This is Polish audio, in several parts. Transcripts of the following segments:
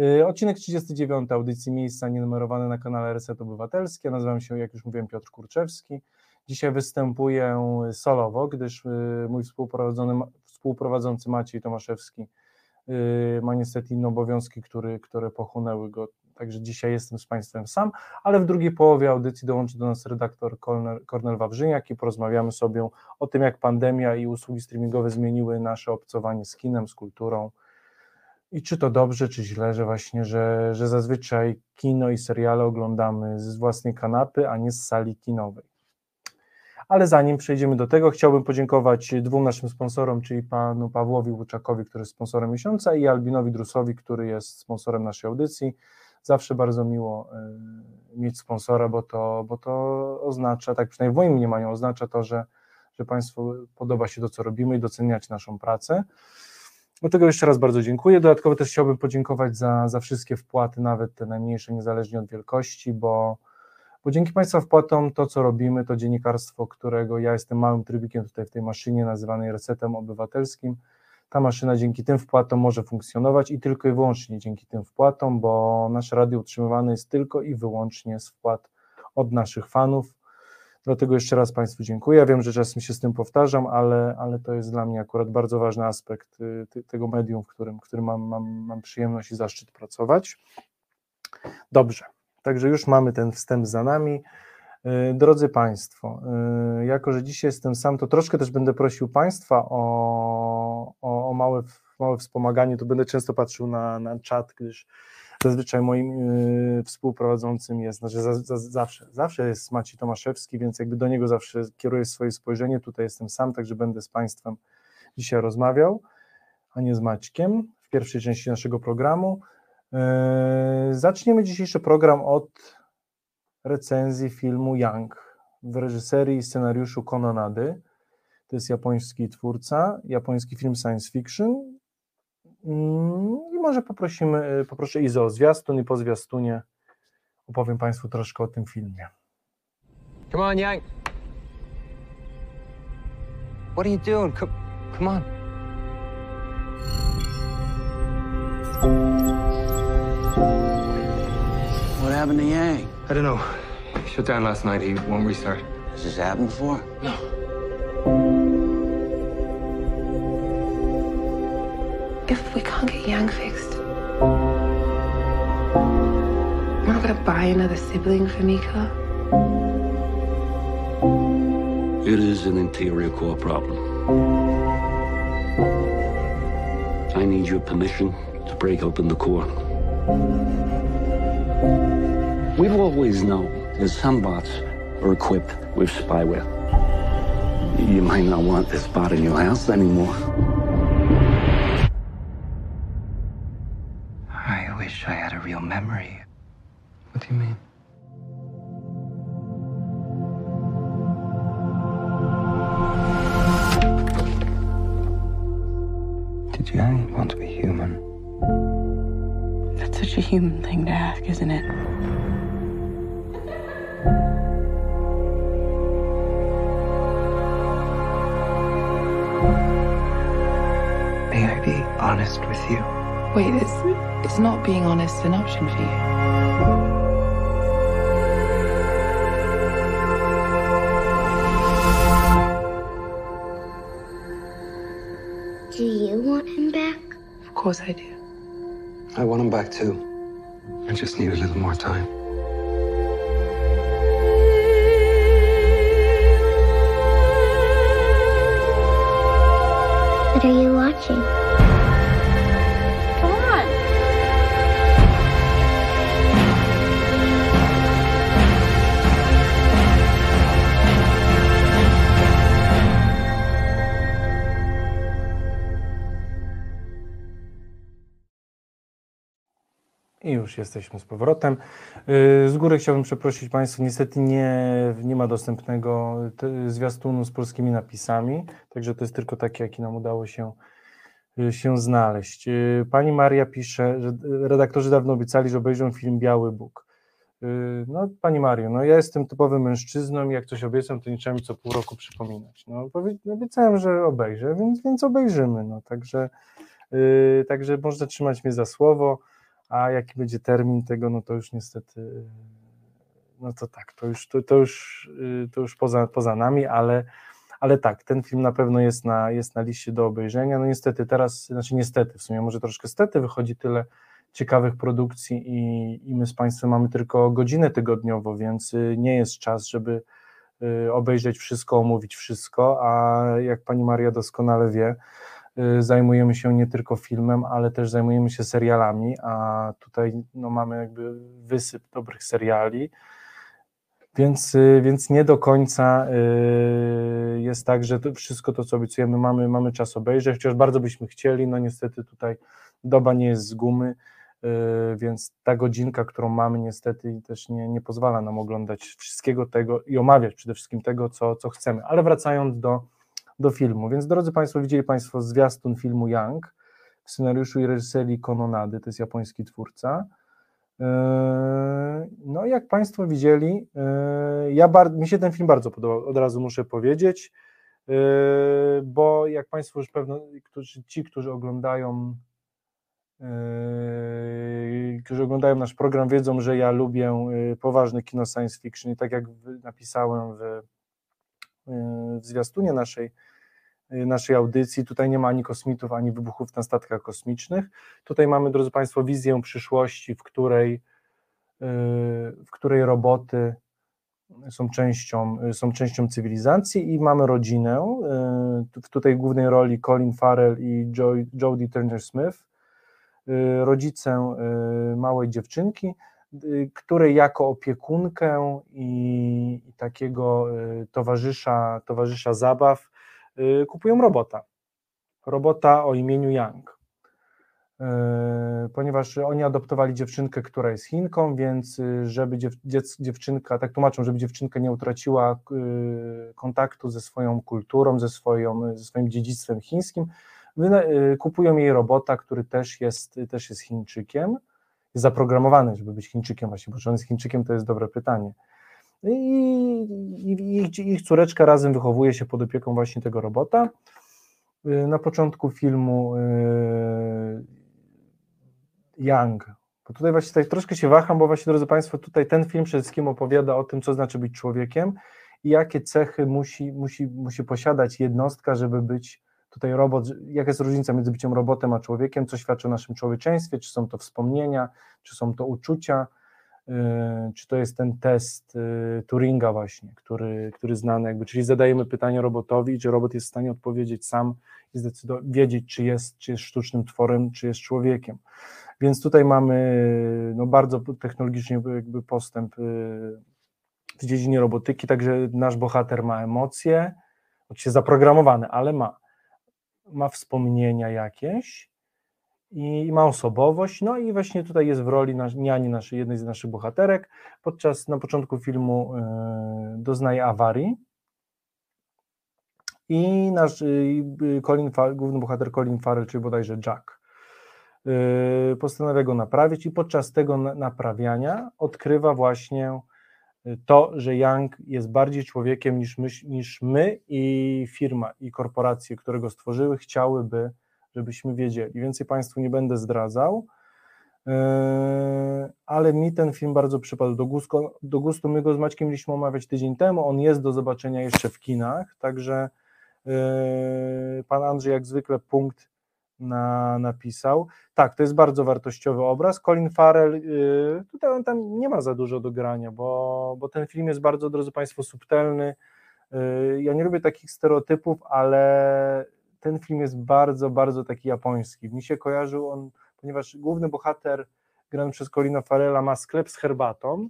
Y, odcinek 39 audycji Miejsca nienumerowane na kanale Reset Obywatelski. Ja nazywam się, jak już mówiłem, Piotr Kurczewski. Dzisiaj występuję solowo, gdyż y, mój współprowadzący Maciej Tomaszewski y, ma niestety inne obowiązki, które, które pochłonęły go, także dzisiaj jestem z Państwem sam, ale w drugiej połowie audycji dołączy do nas redaktor Kornel, Kornel Wawrzyniak i porozmawiamy sobie o tym, jak pandemia i usługi streamingowe zmieniły nasze obcowanie z kinem, z kulturą, i czy to dobrze, czy źle, że właśnie, że, że zazwyczaj kino i seriale oglądamy z własnej kanapy, a nie z sali kinowej. Ale zanim przejdziemy do tego, chciałbym podziękować dwóm naszym sponsorom, czyli panu Pawłowi Łuczakowi, który jest sponsorem miesiąca, i Albinowi Drusowi, który jest sponsorem naszej audycji. Zawsze bardzo miło y, mieć sponsora, bo to, bo to oznacza, tak przynajmniej w moim mniemaniu, oznacza to, że, że Państwu podoba się to, co robimy i doceniać naszą pracę. Dlatego jeszcze raz bardzo dziękuję. Dodatkowo też chciałbym podziękować za, za wszystkie wpłaty, nawet te najmniejsze, niezależnie od wielkości, bo, bo dzięki Państwa wpłatom to, co robimy, to dziennikarstwo, którego ja jestem małym trybikiem tutaj w tej maszynie nazywanej resetem obywatelskim. Ta maszyna dzięki tym wpłatom może funkcjonować i tylko i wyłącznie dzięki tym wpłatom, bo nasze radio utrzymywane jest tylko i wyłącznie z wpłat od naszych fanów, Dlatego jeszcze raz Państwu dziękuję. Ja wiem, że czasem się z tym powtarzam, ale, ale to jest dla mnie akurat bardzo ważny aspekt y, tego medium, w którym, w którym mam, mam, mam przyjemność i zaszczyt pracować. Dobrze, także już mamy ten wstęp za nami. Y, drodzy Państwo, y, jako że dzisiaj jestem sam, to troszkę też będę prosił Państwa o, o, o małe, małe wspomaganie. Tu będę często patrzył na, na czat, gdyż Zazwyczaj moim y, współprowadzącym jest, znaczy za, za, zawsze, zawsze jest Maciej Tomaszewski, więc jakby do niego zawsze kieruję swoje spojrzenie. Tutaj jestem sam, także będę z Państwem dzisiaj rozmawiał, a nie z Maćkiem w pierwszej części naszego programu. Y, zaczniemy dzisiejszy program od recenzji filmu Young w reżyserii i scenariuszu Kononady. To jest japoński twórca, japoński film science fiction, I może poprosimy, y, poproszę Izę o zwiastun i po zwiastunie opowiem Państwu troszkę o tym filmie. Come on, Yang. What are you doing? Come, come on. What happened to Yang? I don't know. He shut down last night. He won't restart. Has this happened before? No. Fixed, we're not gonna buy another sibling for Mika. It is an interior core problem. I need your permission to break open the core. We've always known that some bots are equipped with spyware. You might not want this bot in your house anymore. I had a real memory. What do you mean? Did Yang want to be human? That's such a human thing to ask, isn't it? May I be honest with you? Wait, is is not being honest an option for you? Do you want him back? Of course I do. I want him back too. I just need a little more time. What are you watching? Już jesteśmy z powrotem. Y, Z góry chciałbym przeprosić Państwa, niestety nie, nie ma dostępnego zwiastunu z polskimi napisami, także to jest tylko taki, jaki nam udało się, y, się znaleźć. Y, Pani Maria pisze, że redaktorzy dawno obiecali, że obejrzą film Biały Bóg. No, Pani Mario, no ja jestem typowym mężczyzną i jak coś obiecam, to nie trzeba mi co pół roku przypominać. No, obiecałem, że obejrzę, więc, więc obejrzymy. No, także, y, także można trzymać mnie za słowo. A jaki będzie termin tego, no to już niestety, no to tak, to już, to, to już, to już poza, poza nami, ale, ale tak, ten film na pewno jest na, jest na liście do obejrzenia, no niestety teraz, znaczy niestety, w sumie może troszkę stety wychodzi tyle ciekawych produkcji i, i my z Państwem mamy tylko godzinę tygodniowo, więc nie jest czas, żeby obejrzeć wszystko, omówić wszystko, a jak Pani Maria doskonale wie, zajmujemy się nie tylko filmem, ale też zajmujemy się serialami, a tutaj no, mamy jakby wysyp dobrych seriali, więc, y, więc nie do końca y, jest tak, że to wszystko to, co obiecujemy, mamy, mamy czas obejrzeć, chociaż bardzo byśmy chcieli, no niestety tutaj doba nie jest z gumy, więc ta godzinka, którą mamy niestety też nie, nie pozwala nam oglądać wszystkiego tego i omawiać przede wszystkim tego, co, co chcemy. Ale wracając do, do filmu. Więc drodzy Państwo, widzieli Państwo zwiastun filmu Young w scenariuszu i reżyserii Kononady, to jest japoński twórca. Yy, no jak Państwo widzieli, yy, ja bar- mi się ten film bardzo podobał, od razu muszę powiedzieć, yy, bo jak Państwo już pewno, którzy, ci, którzy oglądają którzy oglądają nasz program, wiedzą, że ja lubię poważne kino science fiction i tak jak napisałem w, w zwiastunie naszej Y, naszej audycji. Tutaj nie ma ani kosmitów, ani wybuchów na statkach kosmicznych. Tutaj mamy, drodzy Państwo, wizję przyszłości, w której, y, w której roboty są częścią, y, są częścią cywilizacji i mamy rodzinę. W tutaj głównej roli Colin Farrell i Jodie Turner-Smith, rodzicę małej dziewczynki, której jako opiekunkę i, i takiego towarzysza, towarzysza zabaw Y, kupują robota. Robota o imieniu Yang. Y, ponieważ oni adoptowali dziewczynkę, która jest Chinką, więc y, żeby dziew, dziewczynka, tak tłumaczą, żeby dziewczynka nie utraciła kontaktu ze swoją kulturą, ze, swoją, ze swoim dziedzictwem chińskim, kupują jej robota, który też jest, też jest Chińczykiem, zaprogramowany, żeby być Chińczykiem właśnie, bo czy on jest Chińczykiem, to jest dobre pytanie. I, ich, ich córeczka razem wychowuje się pod opieką właśnie tego robota. Y, na początku filmu y, Young, bo tutaj właśnie tutaj troszkę się waham, bo właśnie, drodzy Państwo, tutaj ten film przede wszystkim opowiada o tym, co znaczy być człowiekiem i jakie cechy musi, musi, musi posiadać jednostka, żeby być tutaj robot, jaka jest różnica między byciem robotem a człowiekiem, co świadczy o naszym człowieczeństwie, czy są to wspomnienia, czy są to uczucia, Y, czy to jest ten test y, Turinga właśnie, który, który znany jakby, czyli zadajemy pytanie robotowi, czy robot jest w stanie odpowiedzieć sam i zdecydować, wiedzieć, czy jest, czy jest sztucznym tworem, czy jest człowiekiem. Więc tutaj mamy no, bardzo technologicznie jakby postęp y, w dziedzinie robotyki, także nasz bohater ma emocje, oczywiście zaprogramowane, ale ma, ma wspomnienia jakieś, i ma osobowość, no i właśnie tutaj jest w roli nasz, niani naszej, jednej z naszych bohaterek, podczas, na początku filmu yy, doznaje awarii. I nasz yy, Colin, główny bohater Colin Farrell, czyli bodajże Jack, yy, postanawia go naprawić i podczas tego naprawiania odkrywa właśnie to, że Young jest bardziej człowiekiem niż my, niż my i firma i korporacje, które go stworzyły, chciałyby żebyśmy wiedzieli. Więcej Państwu nie będę zdradzał, e, ale mi ten film bardzo przypadł do gustu. Do gustu. My go z Maćkiem mieliśmy omawiać tydzień temu, on jest do zobaczenia jeszcze w kinach, także e, pan Andrzej jak zwykle punkt na, napisał. Tak, to jest bardzo wartościowy obraz. Colin Farrell, e, tutaj on tam nie ma za dużo do grania, bo, bo ten film jest bardzo, drodzy Państwo, subtelny. Ja nie lubię takich stereotypów, ale ten film jest bardzo, bardzo taki japoński. Mi się kojarzył on, ponieważ główny bohater grany przez Colina Farella ma sklep z herbatą,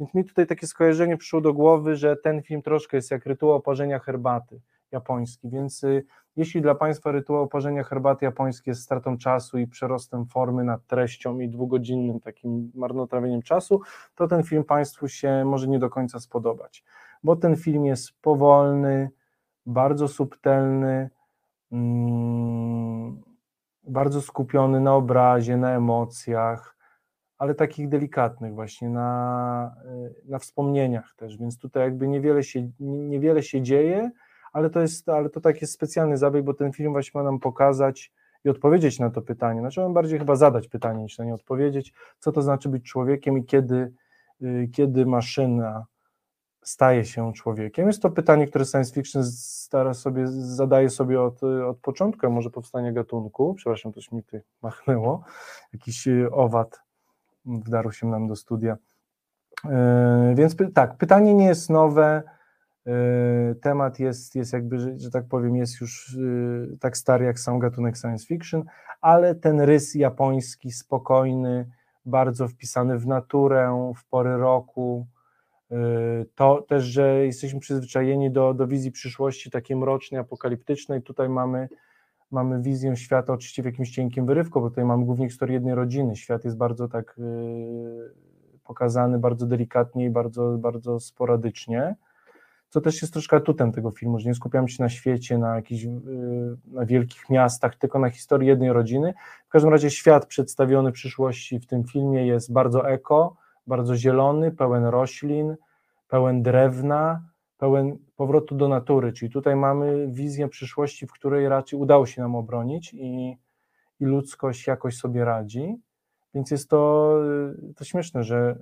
więc mi tutaj takie skojarzenie przyszło do głowy, że ten film troszkę jest jak rytuał parzenia herbaty japoński, więc y, jeśli dla Państwa rytuał parzenia herbaty japoński jest stratą czasu i przerostem formy nad treścią i dwugodzinnym takim marnotrawieniem czasu, to ten film Państwu się może nie do końca spodobać, bo ten film jest powolny, bardzo subtelny, Mm, bardzo skupiony na obrazie, na emocjach, ale takich delikatnych właśnie, na, na wspomnieniach też, więc tutaj jakby niewiele się, niewiele się dzieje, ale to jest, ale to taki specjalny zabieg, bo ten film właśnie ma nam pokazać, i odpowiedzieć na to pytanie. Znaczy, on bardziej chyba zadać pytanie, niż na nie odpowiedzieć, co to znaczy być człowiekiem i kiedy, y, kiedy maszyna staje się człowiekiem. Jest to pytanie, które science fiction stara sobie, zadaje sobie od, od początku, może powstania gatunku. Przepraszam, coś mi tutaj machnęło. Jakiś y, owad wdarł się nam do studia. Yy, więc tak, pytanie nie jest nowe, temat jest, jest jakby, że, że tak powiem, jest już yy, tak stary jak sam gatunek science fiction, ale ten rys japoński, spokojny, bardzo wpisany w naturę, w pory roku, to też, że jesteśmy przyzwyczajeni do, do wizji przyszłości takiej mrocznej, apokaliptycznej, tutaj mamy, mamy wizję świata oczywiście w jakimś cienkim wyrywku, bo tutaj mamy głównie historię jednej rodziny, świat jest bardzo tak pokazany bardzo delikatnie i bardzo, bardzo sporadycznie, co też jest troszkę atutem tego filmu, że nie skupiamy się na świecie, na jakichś y, na wielkich miastach, tylko na historii jednej rodziny. W każdym razie świat przedstawiony przyszłości w tym filmie jest bardzo eko, bardzo zielony, pełen roślin, pełen drewna, pełen powrotu do natury, czyli tutaj mamy wizję przyszłości, w której raczej udało się nam obronić i, i ludzkość jakoś sobie radzi. Więc jest to, y, to śmieszne, że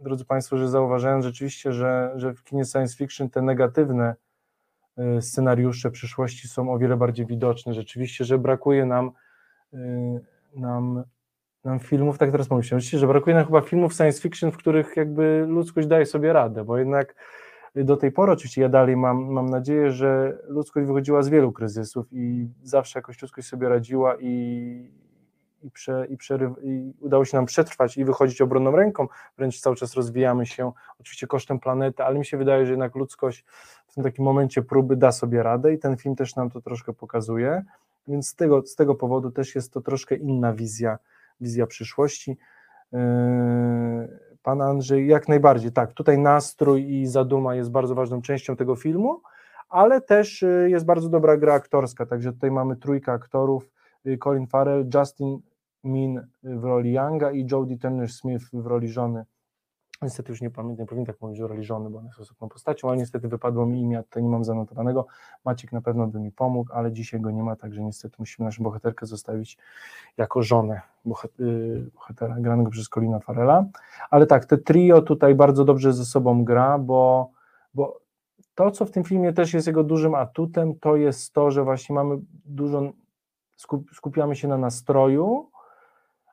drodzy Państwo, że zauważałem rzeczywiście, że, że w kinie science fiction te negatywne y, scenariusze przyszłości są o wiele bardziej widoczne. Rzeczywiście, że brakuje nam, y, nam, nam filmów, tak teraz pomyślałem, że brakuje nam chyba filmów science fiction, w których jakby ludzkość daje sobie radę, bo jednak do tej pory oczywiście ja dalej mam, mam nadzieję, że ludzkość wychodziła z wielu kryzysów i zawsze jakoś ludzkość sobie radziła i, i, prze, i, przeryw, i udało się nam przetrwać i wychodzić obronną ręką, wręcz cały czas rozwijamy się, oczywiście kosztem planety, ale mi się wydaje, że jednak ludzkość w tym takim momencie próby da sobie radę i ten film też nam to troszkę pokazuje, więc z tego, z tego powodu też jest to troszkę inna wizja, wizja przyszłości. Yy, pan Andrzej, jak najbardziej, tak, tutaj nastrój i zaduma jest bardzo ważną częścią tego filmu, ale też yy, jest bardzo dobra gra aktorska, także tutaj mamy trójkę aktorów, yy, Colin Farrell, Justin Min w roli Younga i Jodie Turner-Smith w roli żony. Niestety już nie pamiętam, nie powinien tak mówić o roli żony, bo ona jest osobną postacią, ale niestety wypadło mi imię, tutaj nie mam zanotowanego. Maciek na pewno by mi pomógł, ale dzisiaj go nie ma, także niestety musimy naszą bohaterkę zostawić jako żonę y, bohatera granego przez Colina Farela. Ale tak, te trio tutaj bardzo dobrze ze sobą gra, bo, bo to, co w tym filmie też jest jego dużym atutem, to jest to, że właśnie mamy dużo, skupiamy się na nastroju,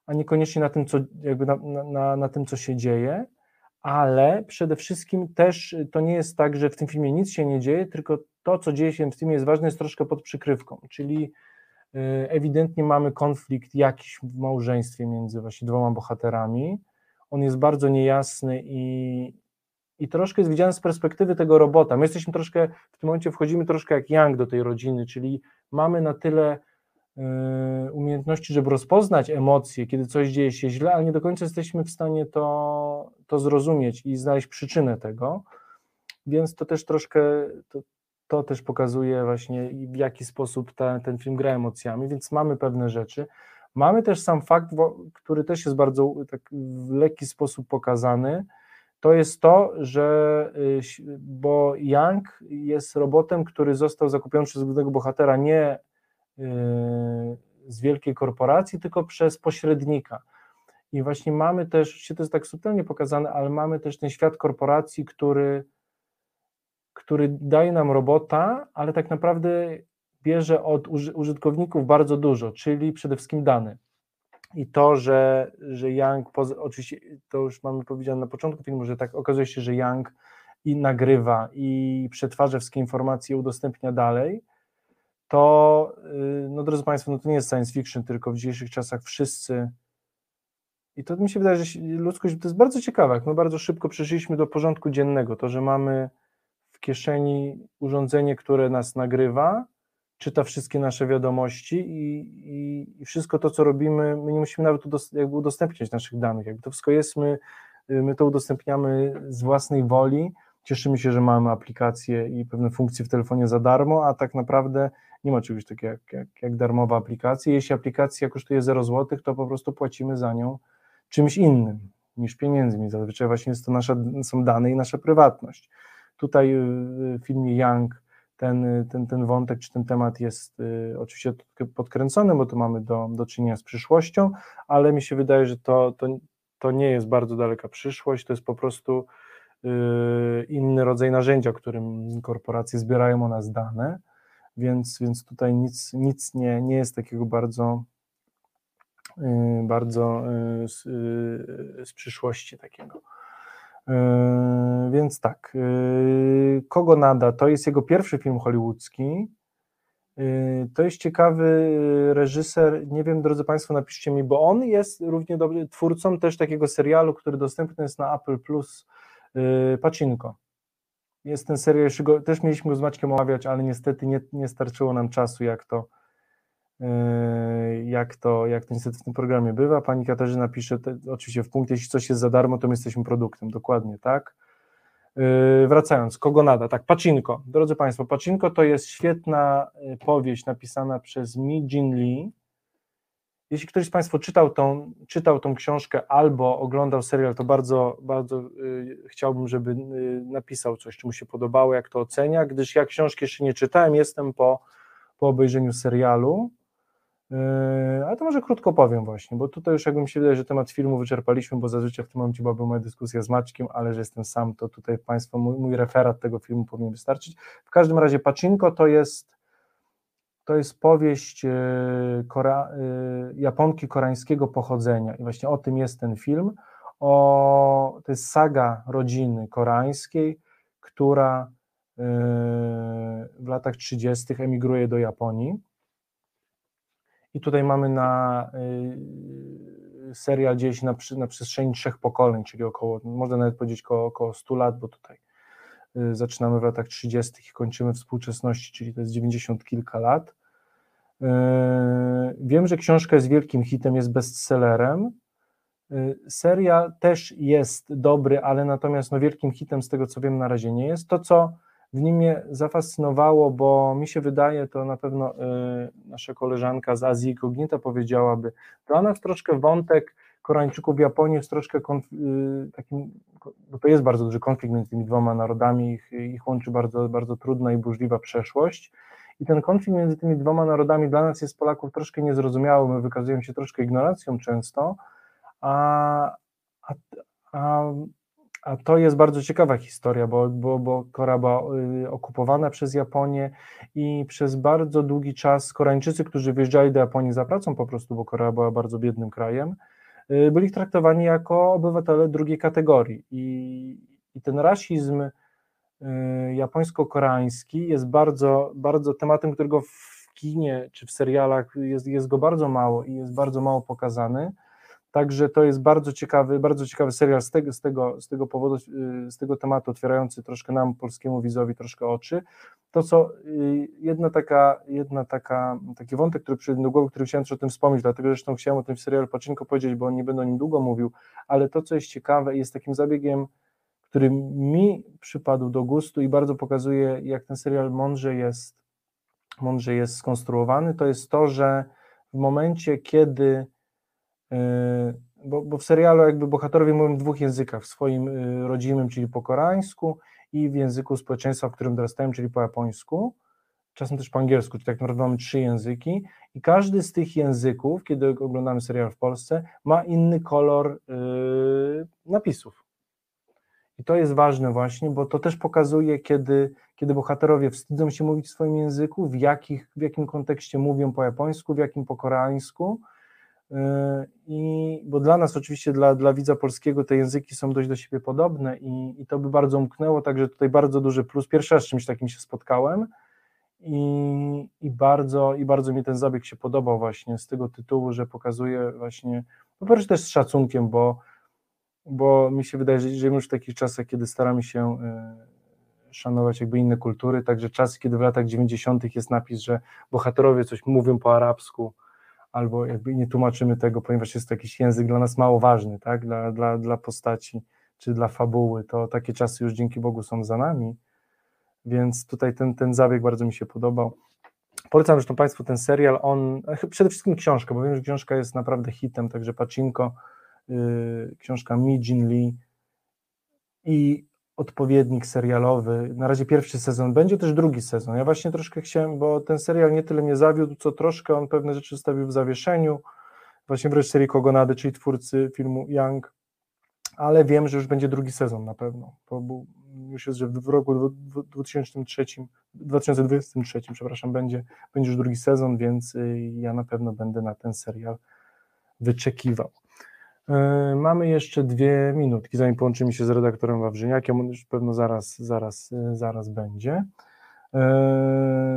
a niekoniecznie na tym, co, jakby na, na, na tym, co się dzieje, ale przede wszystkim też to nie jest tak, że w tym filmie nic się nie dzieje, tylko to, co dzieje się w filmie jest ważne, jest troszkę pod przykrywką, czyli y, ewidentnie mamy konflikt jakiś w małżeństwie między właśnie dwoma bohaterami, on jest bardzo niejasny i, i troszkę jest widziany z perspektywy tego robota. My jesteśmy troszkę, w tym momencie wchodzimy troszkę jak Young do tej rodziny, czyli mamy na tyle Y, umiejętności, żeby rozpoznać emocje, kiedy coś dzieje się źle, ale nie do końca jesteśmy w stanie to, to zrozumieć i znaleźć przyczynę tego, więc to też troszkę, to, to też pokazuje właśnie w jaki sposób ta, ten film gra emocjami, więc mamy pewne rzeczy. Mamy też sam fakt, który też jest bardzo tak w lekki sposób pokazany, to jest to, że y, bo Young jest robotem, który został zakupiony przez głównego bohatera nie z wielkiej korporacji, tylko przez pośrednika. I właśnie mamy też, to jest tak subtelnie pokazane, ale mamy też ten świat korporacji, który, który daje nam robota, ale tak naprawdę bierze od użytkowników bardzo dużo, czyli przede wszystkim dane. I to, że, że Young, oczywiście to już mamy powiedziane na początku filmu, że tak okazuje się, że Young i nagrywa, i przetwarza wszystkie informacje, udostępnia dalej, to, y, no drodzy Państwo, no to nie jest science fiction, tylko w dzisiejszych czasach wszyscy i to mi się wydaje, że ludzkość to jest bardzo ciekawe, jak my bardzo szybko przeszliśmy do porządku dziennego, to, że mamy w kieszeni urządzenie, które nas nagrywa, czyta wszystkie nasze wiadomości i, i, i wszystko to, co robimy, my nie musimy nawet udostępniać naszych danych, jakby to wszystko jest, my, my to udostępniamy z własnej woli, cieszymy się, że mamy aplikacje i pewne funkcje w telefonie za darmo, a tak naprawdę nie ma czegoś takiego jak, jak, jak darmowa aplikacja. Jeśli aplikacja kosztuje 0 zł, to po prostu płacimy za nią czymś innym niż pieniędzmi. Zazwyczaj właśnie jest to nasza, są dane i nasza prywatność. Tutaj y, w filmie Young ten, ten, ten wątek czy ten temat jest oczywiście podkręcony, bo tu mamy do, do czynienia z przyszłością, ale mi się wydaje, że to, to, to nie jest bardzo daleka przyszłość, to jest po prostu inny rodzaj narzędzia, którym korporacje zbierają o nas dane, więc, więc tutaj nic, nic nie, nie jest takiego bardzo Y, bardzo y, z, y, z przyszłości takiego. Więc tak, Kogo Nada to jest jego pierwszy film hollywoodzki. To jest ciekawy reżyser. Nie wiem, drodzy Państwo, napiszcie mi, bo on jest równie dobry twórcą też takiego serialu, który dostępny jest na Apple Plus Pacinko. Jest ten serial, też mieliśmy go z Maćkiem omawiać, ale niestety nie, nie starczyło nam czasu, jak to, Yy, jak to, jak to niestety w tym programie bywa. Pani Katarzyna pisze, te, oczywiście w punkcie, jeśli coś jest za darmo, to my jesteśmy produktem, dokładnie tak. Yy, wracając, kogo nada? Tak, Pacinko. Drodzy Państwo, Pacinko to jest świetna yy, powieść napisana przez Mi Jin Lee. Jeśli ktoś z Państwa czytał tą, czytał tą książkę albo oglądał serial, to bardzo, bardzo yy, chciałbym, żeby yy, napisał coś, czy mu się podobało, jak to ocenia, gdyż ja książki jeszcze nie czytałem, jestem po, po obejrzeniu serialu. Yy, ale to może krótko powiem właśnie, bo tutaj już jakbym się wydaje, że temat filmu wyczerpaliśmy, bo zazwyczaj w tym momencie byłaby moja dyskusja z Maćkiem, ale że jestem sam, to tutaj Państwo, mój, mój referat tego filmu powinien wystarczyć. W każdym razie Pacinko to jest to jest powieść yy, Kora, yy, Japonki koreańskiego pochodzenia i właśnie o tym jest ten film. O, to jest saga rodziny koreańskiej, która w latach 30. emigruje do Japonii i tutaj mamy na serial się na, na przestrzeni trzech pokoleń, czyli około, można nawet powiedzieć około, około 100 lat, bo tutaj zaczynamy w latach 30. i kończymy współczesności, czyli to jest 90 kilka lat. Y, wiem, że książka jest wielkim hitem, jest bestsellerem. Serial też jest dobry, ale natomiast no wielkim hitem z tego co wiem na razie nie jest. To, co w nim mnie zafascynowało, bo mi się wydaje, to na pewno y, nasza koleżanka z Azji Kognita powiedziałaby, dla nas troszkę wątek Koreańczyków w Japonii jest troszkę y, takim, bo to jest bardzo duży konflikt między tymi dwoma narodami, ich, ich łączy bardzo, bardzo trudna i burzliwa przeszłość. I ten konflikt między tymi dwoma narodami dla nas jest Polaków troszkę niezrozumiały, my wykazujemy się troszkę ignorancją często, a, a, a a to jest bardzo ciekawa historia, bo, bo, bo Korea była y, okupowana przez Japonię i przez bardzo długi czas Koreańczycy, którzy wyjeżdżali do Japonii za pracą po prostu, bo Korea była bardzo biednym krajem, byli traktowani jako obywatele drugiej kategorii. I, i ten rasizm y, japońsko-koreański jest bardzo, bardzo tematem, którego w kinie czy w serialach jest, jest go bardzo mało i jest bardzo mało pokazany. Także to jest bardzo ciekawy, bardzo ciekawy serial z tego, z tego, z tego powodu, y, z tego tematu, otwierający troszkę nam, polskiemu widzowi, troszkę oczy. To, co y, jedna taka, jedna taka, taki wątek, który przyszedł do głowy, który chciałem też o tym wspomnieć, dlatego zresztą chciałem o tym serialu Paczynko powiedzieć, bo nie będę o nim długo mówił, ale to, co jest ciekawe, jest takim zabiegiem, który mi przypadł do gustu i bardzo pokazuje, jak ten serial mądrze jest, mądrze jest skonstruowany, to jest to, że w momencie, kiedy bo, bo, w serialu jakby bohaterowie mówią w dwóch językach, w swoim e, rodzimym, czyli po koreańsku i w języku społeczeństwa, w którym dorastają, czyli po japońsku, czasem też po angielsku, czyli tak naprawdę mamy trzy języki. I każdy z tych języków, kiedy oglądamy serial w Polsce, ma inny kolor yy, napisów. I to jest ważne właśnie, bo to też pokazuje, kiedy, kiedy bohaterowie wstydzą się mówić w swoim języku, w, jakich, w jakim kontekście mówią po japońsku, w jakim po koreańsku, i bo dla nas oczywiście, dla, dla widza polskiego te języki są dość do siebie podobne i, i to by bardzo umknęło, także tutaj bardzo duży plus. Pierwszy raz z czymś takim się spotkałem i, i, bardzo, i bardzo mi ten zabieg się podobał właśnie z tego tytułu, że pokazuje właśnie, po pierwsze też z szacunkiem, bo, bo mi się wydaje, że żyjemy już w takich czasach, kiedy staramy się y, szanować jakby inne kultury, także czas, kiedy w latach 90. jest napis, że bohaterowie coś mówią po arabsku, albo jakby nie tłumaczymy tego, ponieważ jest to jakiś język dla nas mało ważny, tak, dla, dla, dla postaci czy dla fabuły, to takie czasy już dzięki Bogu są za nami, więc tutaj ten, ten zabieg bardzo mi się podobał. Polecam zresztą Państwu ten serial, on, przede wszystkim książkę, bo wiem, że książka jest naprawdę hitem, także Pacinko, yy, książka Mi Jin Lee. I odpowiednik serialowy. Na razie pierwszy sezon, będzie też drugi sezon. Ja właśnie troszkę chciałem, bo ten serial nie tyle mnie zawiódł, co troszkę on pewne rzeczy zostawił w zawieszeniu, właśnie w reżyserii Kogonady, czyli twórcy filmu Young, ale wiem, że już będzie drugi sezon na pewno, bo już jest, że w roku 2003, 2023, przepraszam, będzie, będzie już drugi sezon, więc y, ja na pewno będę na ten serial wyczekiwał. Y, mamy jeszcze dwie minutki, zanim połączymy się z redaktorem Wawrzyniakiem, on już pewno zaraz, zaraz, y, zaraz będzie.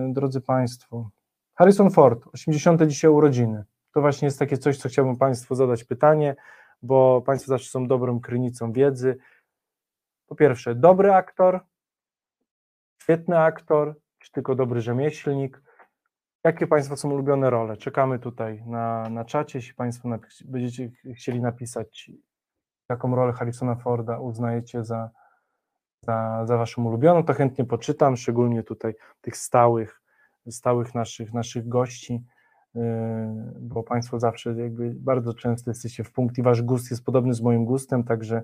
Drodzy Państwo, Harrison Ford, 80. dzisiaj urodziny. To właśnie jest takie coś, co chciałbym Państwu zadać pytanie, bo Państwo zawsze są dobrą krynicą wiedzy po pierwsze, dobry aktor, świetny aktor, czy tylko dobry rzemieślnik? Jakie Państwa są ulubione role? Czekamy tutaj na, na czacie, jeśli Państwo będziecie chcieli napisać, jaką rolę Harrisona Forda uznajecie za, za, za Waszą ulubioną, to chętnie poczytam, szczególnie tutaj tych stałych, stałych naszych, naszych gości, yy, bo Państwo zawsze jakby bardzo często jesteście w punkt i Wasz gust jest podobny z moim gustem, także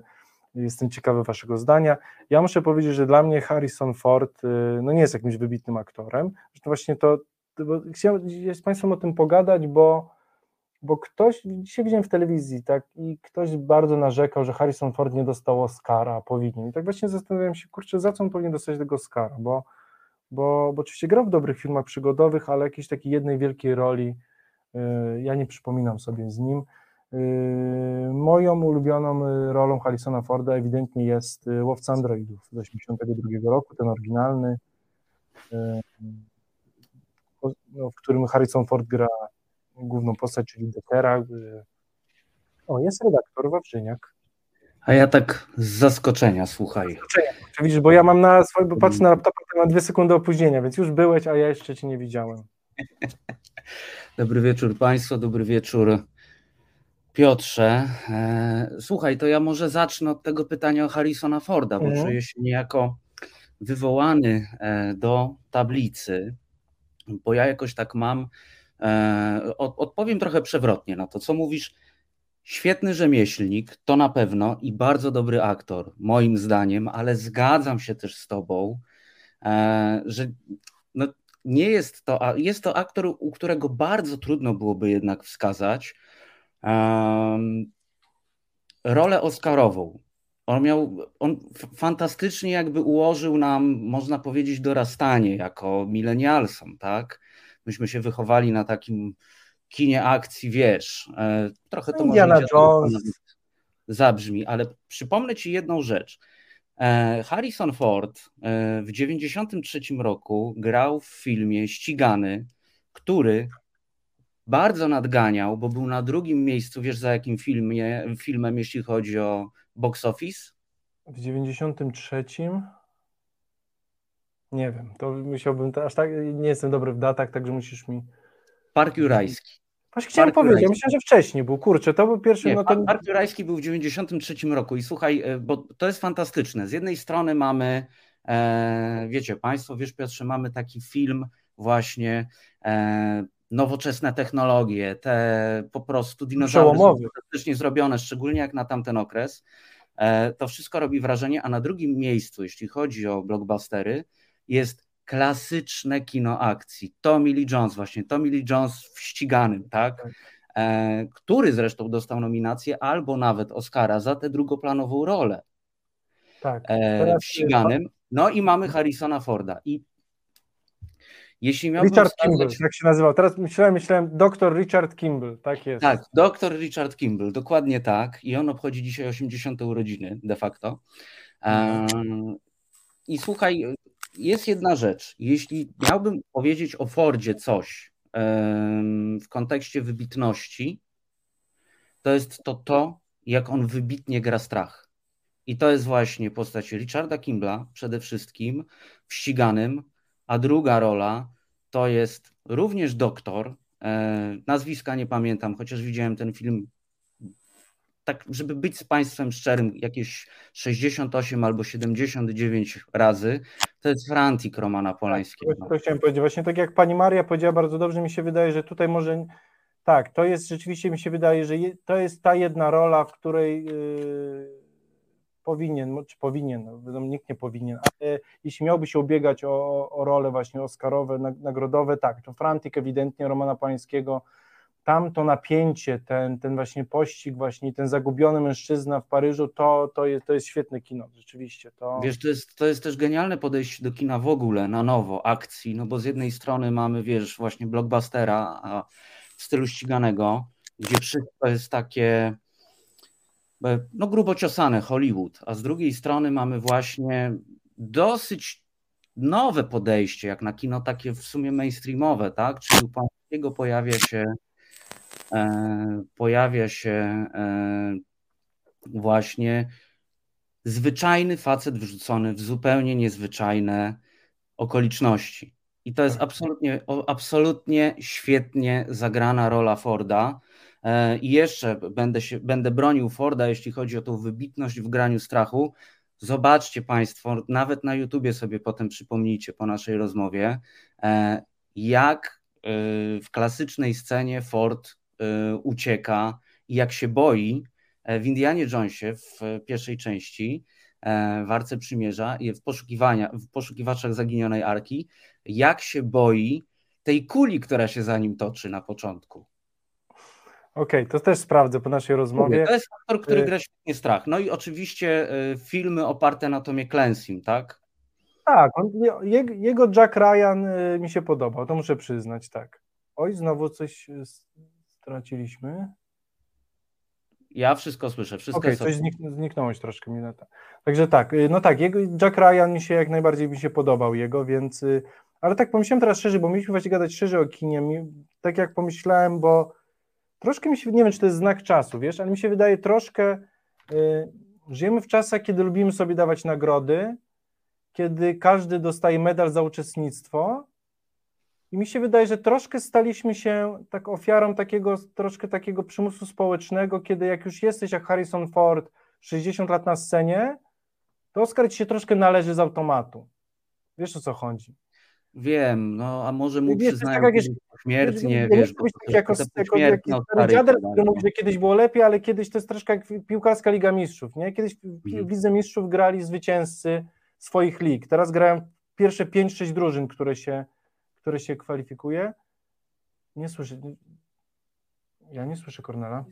Jestem ciekawy Waszego zdania. Ja muszę powiedzieć, że dla mnie Harrison Ford y, no nie jest jakimś wybitnym aktorem. Zresztą właśnie to, bo chciałem z Państwem o tym pogadać, bo, bo ktoś, dzisiaj widziałem w telewizji, tak, i ktoś bardzo narzekał, że Harrison Ford nie dostał Oscara, powinien. I tak właśnie zastanawiam się, kurczę, za co on powinien dostać tego Oscara, bo, bo, bo oczywiście grał w dobrych filmach przygodowych, ale jakiejś takiej jednej wielkiej roli y, ja nie przypominam sobie z nim. Yy, moją ulubioną y, rolą Harrisona Forda ewidentnie jest y, Łowca Androidów z 1982 roku, ten oryginalny, yy, w którym Harrison Ford gra główną postać, czyli Dekera. O, jest redaktor Wawrzyniak. A ja tak z zaskoczenia, słuchaj. Widzisz, bo ja mam na swoim, bo patrzę na laptopa, to mam dwie sekundy opóźnienia, więc już byłeś, a ja jeszcze cię nie widziałem. Dobry wieczór Państwu, dobry wieczór Piotrze, e, słuchaj, to ja może zacznę od tego pytania o Harrisona Forda, bo mhm. czuję się niejako wywołany e, do tablicy, bo ja jakoś tak mam, e, odpowiem trochę przewrotnie na to, co mówisz. Świetny rzemieślnik, to na pewno i bardzo dobry aktor, moim zdaniem, ale zgadzam się też z Tobą, że no, nie jest to, jest to aktor, u którego bardzo trudno byłoby jednak wskazać, rolę Oscarową. On miał, on fantastycznie jakby ułożył nam, można powiedzieć, dorastanie jako milenialsom, tak? Myśmy się wychowali na takim kinie akcji, wiesz, e, trochę to Indiana może Jones. zabrzmi, ale przypomnę Ci jedną rzecz. E, Harrison Ford e, w 1993 roku grał w filmie Ścigany, który bardzo nadganiał, bo był na drugim miejscu, wiesz za jakim filmie, filmem, jeśli chodzi o box office? W 93. Nie wiem, to musiałbym, to aż tak, nie jestem dobry w datach, także musisz mi... Park Jurajski. Właśnie chciałem Park powiedzieć, ja myślałem, że wcześniej był, kurczę, to był pierwszy... Nie, no ten... Park Jurajski był w 93 roku i słuchaj, e, bo to jest fantastyczne. Z jednej strony mamy, e, wiecie Państwo, wiesz Piotrze, mamy taki film właśnie e, nowoczesne technologie, te po prostu dinozaury fantastycznie zrobione, szczególnie jak na tamten okres. E, to wszystko robi wrażenie, a na drugim miejscu, jeśli chodzi o blockbustery, jest klasyczne kino akcji. Tommy Lee Jones, właśnie Tommy Lee Jones w ściganym, tak? tak. E, który zresztą dostał nominację albo nawet Oscara za tę drugoplanową rolę. Tak. E, w ściganym. No i mamy Harrisona Forda. I jeśli miałbym Richard wskazać... Kimball, jak się nazywał. Teraz myślałem, myślałem, doktor Richard Kimball, tak jest. Tak, doktor Richard Kimball, dokładnie tak. I on obchodzi dzisiaj 80. urodziny de facto. Um, I słuchaj, jest jedna rzecz. Jeśli miałbym powiedzieć o Fordzie coś um, w kontekście wybitności, to jest to to, jak on wybitnie gra strach. I to jest właśnie postać Richarda Kimbla przede wszystkim w ściganym, a druga rola to jest również doktor. E, nazwiska nie pamiętam, chociaż widziałem ten film. Tak, żeby być z Państwem szczerym, jakieś 68 albo 79 razy, to jest Frantik Romana Polańskiego. Tak, to chciałem powiedzieć. Właśnie tak jak pani Maria powiedziała, bardzo dobrze mi się wydaje, że tutaj może. Tak, to jest rzeczywiście mi się wydaje, że to jest ta jedna rola, w której yy, powinien, czy powinien, no, wiadomo, nikt nie powinien, ale jeśli miałby się ubiegać o, o role właśnie oscarowe, nagrodowe, tak, to Frantik ewidentnie Romana Pańskiego, tam to napięcie, ten, ten właśnie pościg, właśnie ten zagubiony mężczyzna w Paryżu, to, to, jest, to jest świetne kino, rzeczywiście. To... Wiesz, to jest, to jest też genialne podejście do kina w ogóle, na nowo, akcji, no bo z jednej strony mamy, wiesz, właśnie blockbustera w stylu ściganego, gdzie wszystko jest takie no grubo ciosane Hollywood, a z drugiej strony mamy właśnie dosyć nowe podejście, jak na kino takie w sumie mainstreamowe, tak? Czyli u Pańskiego pojawia się e, pojawia się e, właśnie zwyczajny facet wrzucony w zupełnie niezwyczajne okoliczności. I to jest absolutnie, absolutnie świetnie zagrana rola Forda. E, I jeszcze będę, się, będę bronił Forda, jeśli chodzi o tą wybitność w graniu strachu. Zobaczcie Państwo, nawet na YouTubie sobie potem przypomnijcie po naszej rozmowie, e, jak e, w klasycznej scenie Ford ucieka i jak się boi w Indianie Jonesie w pierwszej części, w Arce Przymierza i w, poszukiwania, w poszukiwaczach zaginionej arki, jak się boi tej kuli, która się za nim toczy na początku. Okej, okay, to też sprawdzę po naszej rozmowie. To jest aktor, który y- gra świetnie strach. No i oczywiście y, filmy oparte na Tomie Clancy, tak? Tak, on, jego Jack Ryan y, mi się podobał, to muszę przyznać, tak. Oj, znowu coś straciliśmy. Ja wszystko słyszę, wszystko okay, coś znik zniknąłeś troszkę minuta. Także tak, no tak, jego, Jack Ryan mi się jak najbardziej mi się podobał jego, więc ale tak pomyślałem teraz szczerze, bo mieliśmy właśnie gadać szczerze o kinie, tak jak pomyślałem, bo troszkę mi się, nie wiem, czy to jest znak czasu, wiesz, ale mi się wydaje troszkę, y, żyjemy w czasach, kiedy lubimy sobie dawać nagrody, kiedy każdy dostaje medal za uczestnictwo i mi się wydaje, że troszkę staliśmy się tak ofiarą takiego, troszkę takiego przymusu społecznego, kiedy jak już jesteś jak Harrison Ford 60 lat na scenie, to Oscar ci się troszkę należy z automatu. Wiesz o co chodzi. Wiem, no a może mu wiesz, przyznają tak jakieś, śmiertnie, wiesz, wiesz to jako, jako, jako dziader, który mówi, że kiedyś było lepiej, ale kiedyś to jest troszkę jak piłkarska Liga Mistrzów, nie? Kiedyś w mhm. Lidze Mistrzów grali zwycięzcy swoich lig, teraz grają pierwsze 5-6 drużyn, które się, które się kwalifikuje. Nie słyszę, ja nie słyszę Kornela.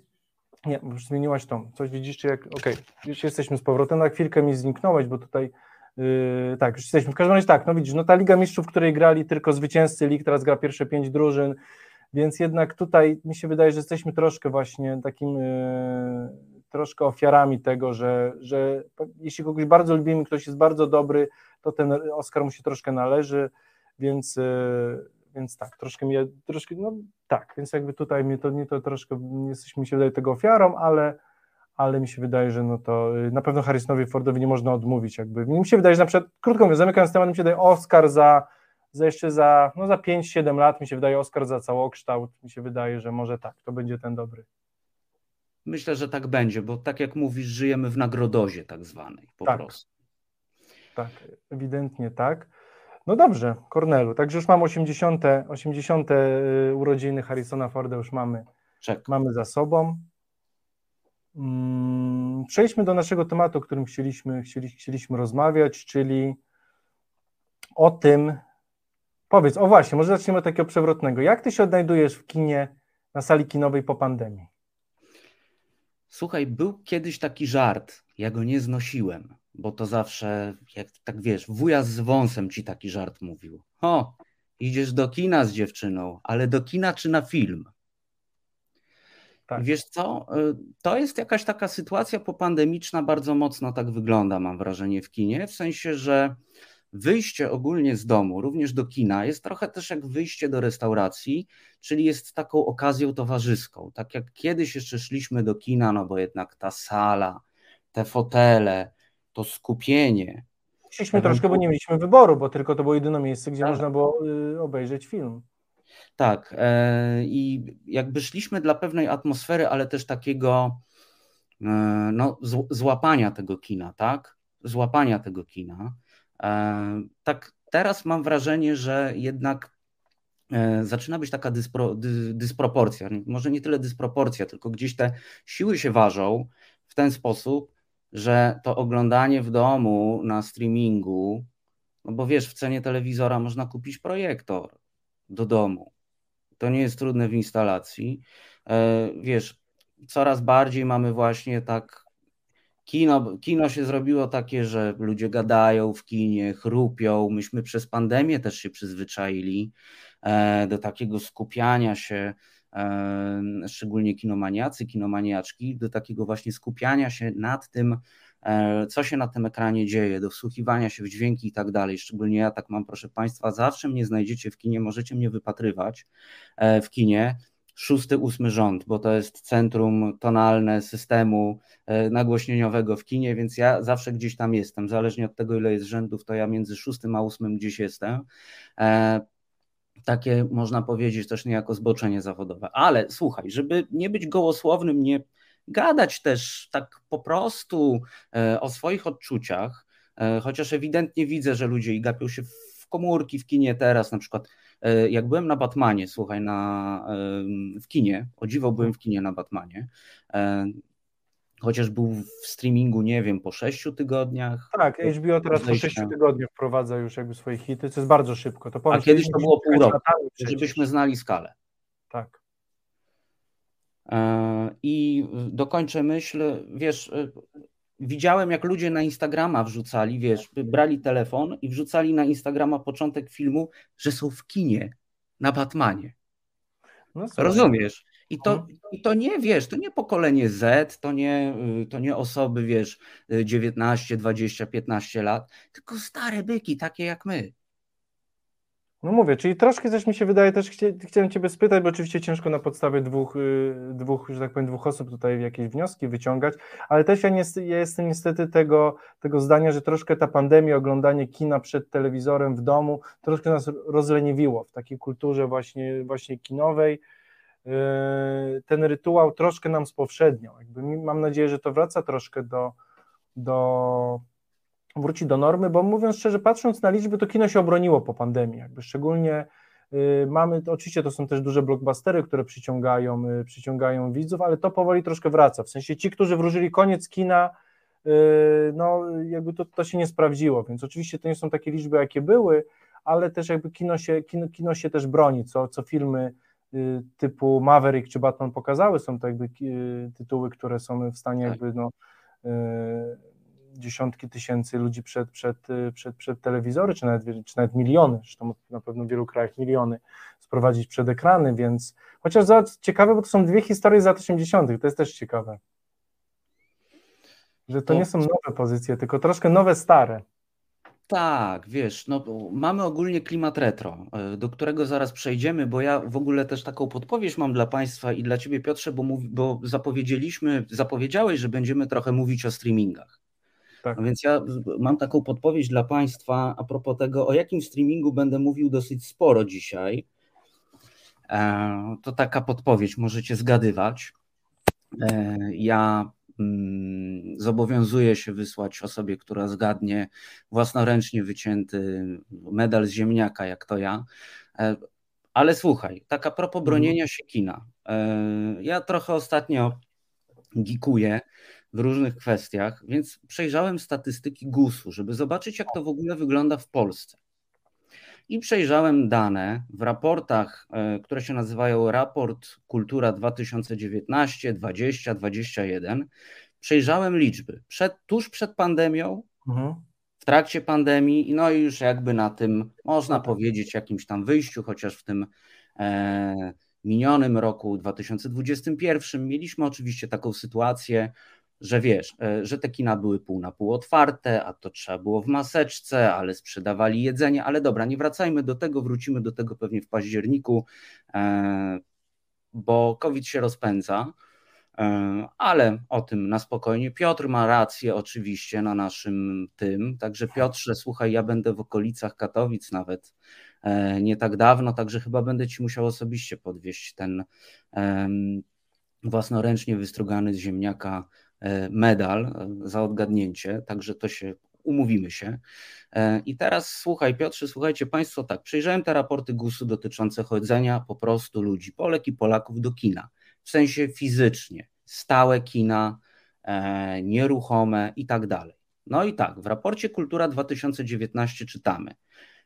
Nie, już zmieniłaś tą. Coś widzisz, czy jak. Okej, okay, już jesteśmy z powrotem. Na chwilkę mi zniknąłeś, bo tutaj Yy, tak, już jesteśmy. W każdym razie tak, no widzisz, no ta Liga Mistrzów, w której grali tylko zwycięzcy lig, teraz gra pierwsze pięć drużyn, więc jednak tutaj mi się wydaje, że jesteśmy troszkę właśnie takim yy, troszkę ofiarami tego, że, że jeśli kogoś bardzo lubimy, ktoś jest bardzo dobry, to ten Oscar mu się troszkę należy, więc, yy, więc tak, troszkę mi, troszkę, no tak, więc jakby tutaj mnie to, nie to troszkę, jesteśmy mi się wydaje tego ofiarą, ale ale mi się wydaje, że no to y, na pewno Harrisonowi Fordowi nie można odmówić. Jakby. Mi się wydaje, że na przykład, krótko mówiąc, zamykając temat, mi się wydaje Oscar za, za jeszcze za, no za 5-7 lat, mi się wydaje Oscar za całokształt, mi się wydaje, że może tak, to będzie ten dobry. Myślę, że tak będzie, bo tak jak mówisz, żyjemy w nagrodozie tak zwanej po tak. prostu. Tak, ewidentnie tak. No dobrze, Cornelu, także już mam 80, 80 y, urodziny Harrisona Forda, już mamy, Czek. mamy za sobą. Mm, przejdźmy do naszego tematu, o którym chcieliśmy, chcieli, chcieliśmy rozmawiać, czyli o tym, powiedz, o właśnie, może zaczniemy od takiego przewrotnego. Jak ty się odnajdujesz w kinie, na sali kinowej po pandemii? Słuchaj, był kiedyś taki żart, ja go nie znosiłem, bo to zawsze, jak tak wiesz, wuja z wąsem ci taki żart mówił. O, idziesz do kina z dziewczyną, ale do kina czy na film? Tak. Wiesz co, y, to jest jakaś taka sytuacja popandemiczna, bardzo mocno tak wygląda, mam wrażenie, w kinie, w sensie, że wyjście ogólnie z domu, również do kina, jest trochę też jak wyjście do restauracji, czyli jest taką okazją towarzyską. Tak jak kiedyś jeszcze szliśmy do kina, no bo jednak ta sala, te fotele, to skupienie. Szliśmy troszkę, bo nie mieliśmy wyboru, bo tylko to było jedyne miejsce, gdzie tak. można było y, obejrzeć film. Tak. E, I jakby szliśmy dla pewnej atmosfery, ale też takiego e, no, złapania tego kina, tak? Złapania tego kina. E, tak teraz mam wrażenie, że jednak zaczyna być taka dyspro, dy, dysproporcja. Może nie tyle dysproporcja, tylko gdzieś te siły się ważą w ten sposób, że to oglądanie w domu na streamingu, no bo wiesz, w cenie telewizora można kupić projektor do domu. To nie jest trudne w instalacji. E, wiesz, coraz bardziej mamy właśnie tak. Kino, kino się zrobiło takie, że ludzie gadają w kinie, chrupią. Myśmy przez pandemię też się przyzwyczaili e, do takiego skupiania się, e, szczególnie kinomaniacy, kinomaniaczki, do takiego właśnie skupiania się nad tym, co się na tym ekranie dzieje, do wsłuchiwania się w dźwięki i tak dalej. Szczególnie ja tak mam, proszę Państwa, zawsze mnie znajdziecie w kinie, możecie mnie wypatrywać w kinie szósty, ósmy rząd, bo to jest centrum tonalne systemu e, nagłośnieniowego w kinie, więc ja zawsze gdzieś tam jestem. Zależnie od tego, ile jest rzędów, to ja między szóstym a ósmym gdzieś jestem. E, takie można powiedzieć też niejako zboczenie zawodowe. Ale słuchaj, żeby nie być gołosłownym, nie gadać też tak po prostu e, o swoich odczuciach, chociaż ewidentnie widzę, że ludzie gapią się w komórki w kinie teraz, na przykład E, jak byłem na Batmanie, słuchaj, na, w kinie, o dziwo byłem w kinie na Batmanie, e, chociaż był w streamingu, nie wiem, po sześciu tygodniach. Tak, HBO teraz po sześciu tygodniach wprowadza już jakby swoje hity, co jest bardzo szybko. To A kiedyś to było pół roku, żebyśmy znali skalę. Tak. E, I dokończę myśl, wiesz, widziałem, jak ludzie na Instagrama wrzucali, wiesz, brali telefon i wrzucali na Instagrama początek filmu, że są w kinie na Batmanie. No Rozumiesz? I to, mhm. I to nie, wiesz, to nie pokolenie Z, to nie, y, to nie osoby, wiesz, 19, 20, 15 lat, tylko stare byki, takie jak my. No mówię, czyli troszkę coś mi się wydaje, też chcie, chciałem Ciebie spytać, bo oczywiście ciężko na podstawie dwóch, y, dwóch, że tak powiem, dwóch osób tutaj jakieś wnioski wyciągać, ale też ja, nie, ja jestem niestety tego, tego zdania, że troszkę ta pandemia, oglądanie kina przed telewizorem w domu, troszkę nas rozleniwiło w takiej kulturze właśnie, właśnie kinowej. Y, ten rytuał troszkę nam spowszedniał. Jakby mam nadzieję, że to wraca troszkę do, do wróci do normy, bo mówiąc szczerze, patrząc na liczby, to kino się obroniło po pandemii, jakby szczególnie y, mamy, oczywiście to są też duże blockbustery, które przyciągają, y, przyciągają widzów, ale to powoli troszkę wraca, w sensie ci, którzy wróżyli koniec kina, y, no jakby to, to się nie sprawdziło, więc oczywiście to nie są takie liczby, jakie były, ale też jakby kino się, kino, kino się też broni, co, co filmy typu Maverick czy Batman pokazały, są to jakby tytuły, które są w stanie tak. jakby no dziesiątki tysięcy ludzi przed, przed, przed, przed telewizory, czy nawet, czy nawet miliony, zresztą na pewno w wielu krajach miliony sprowadzić przed ekrany, więc chociaż za, ciekawe, bo to są dwie historie z lat 80., to jest też ciekawe. Że to nie są nowe pozycje, tylko troszkę nowe, stare. Tak, wiesz, no, mamy ogólnie klimat retro, e, do którego zaraz przejdziemy, bo ja w ogóle też taką podpowiedź mam dla Państwa i dla Ciebie, Piotrze, bo, mów, bo zapowiedzieliśmy, zapowiedziałeś, że będziemy trochę mówić o streamingach. Tak. No więc ja mam taką podpowiedź dla Państwa a propos tego, o jakim streamingu będę mówił dosyć sporo dzisiaj. E, to taka podpowiedź, możecie zgadywać. E, ja mm, zobowiązuję się wysłać osobie, która zgadnie własnoręcznie wycięty medal z ziemniaka, jak to ja. E, ale słuchaj, taka propos mhm. bronienia się kina. Ja trochę ostatnio gikuję w różnych kwestiach, więc przejrzałem statystyki GUS-u, żeby zobaczyć, jak to w ogóle wygląda w Polsce. I przejrzałem dane w raportach, e, które się nazywają Raport Kultura 2019, 20, 21. Przejrzałem liczby przed, tuż przed pandemią, mhm. w trakcie pandemii, no i już jakby na tym, można powiedzieć, jakimś tam wyjściu, chociaż w tym e, minionym roku 2021 mieliśmy oczywiście taką sytuację, że wiesz, e, że te kina były pół na pół otwarte, a to trzeba było w maseczce, ale sprzedawali jedzenie, ale dobra, nie wracajmy do tego, wrócimy do tego pewnie w październiku, e, bo COVID się rozpędza, e, ale o tym na spokojnie. Piotr ma rację oczywiście na naszym tym, także Piotrze, słuchaj, ja będę w okolicach Katowic nawet nie tak dawno, także chyba będę Ci musiał osobiście podwieźć ten własnoręcznie wystrugany z ziemniaka medal e, za odgadnięcie, także to się umówimy się. E, I teraz słuchaj, Piotrze, słuchajcie Państwo, tak, przejrzałem te raporty GUS-u dotyczące chodzenia po prostu ludzi, Polek i Polaków do kina, w sensie fizycznie, stałe kina, e, nieruchome i tak dalej. No i tak, w raporcie Kultura 2019 czytamy.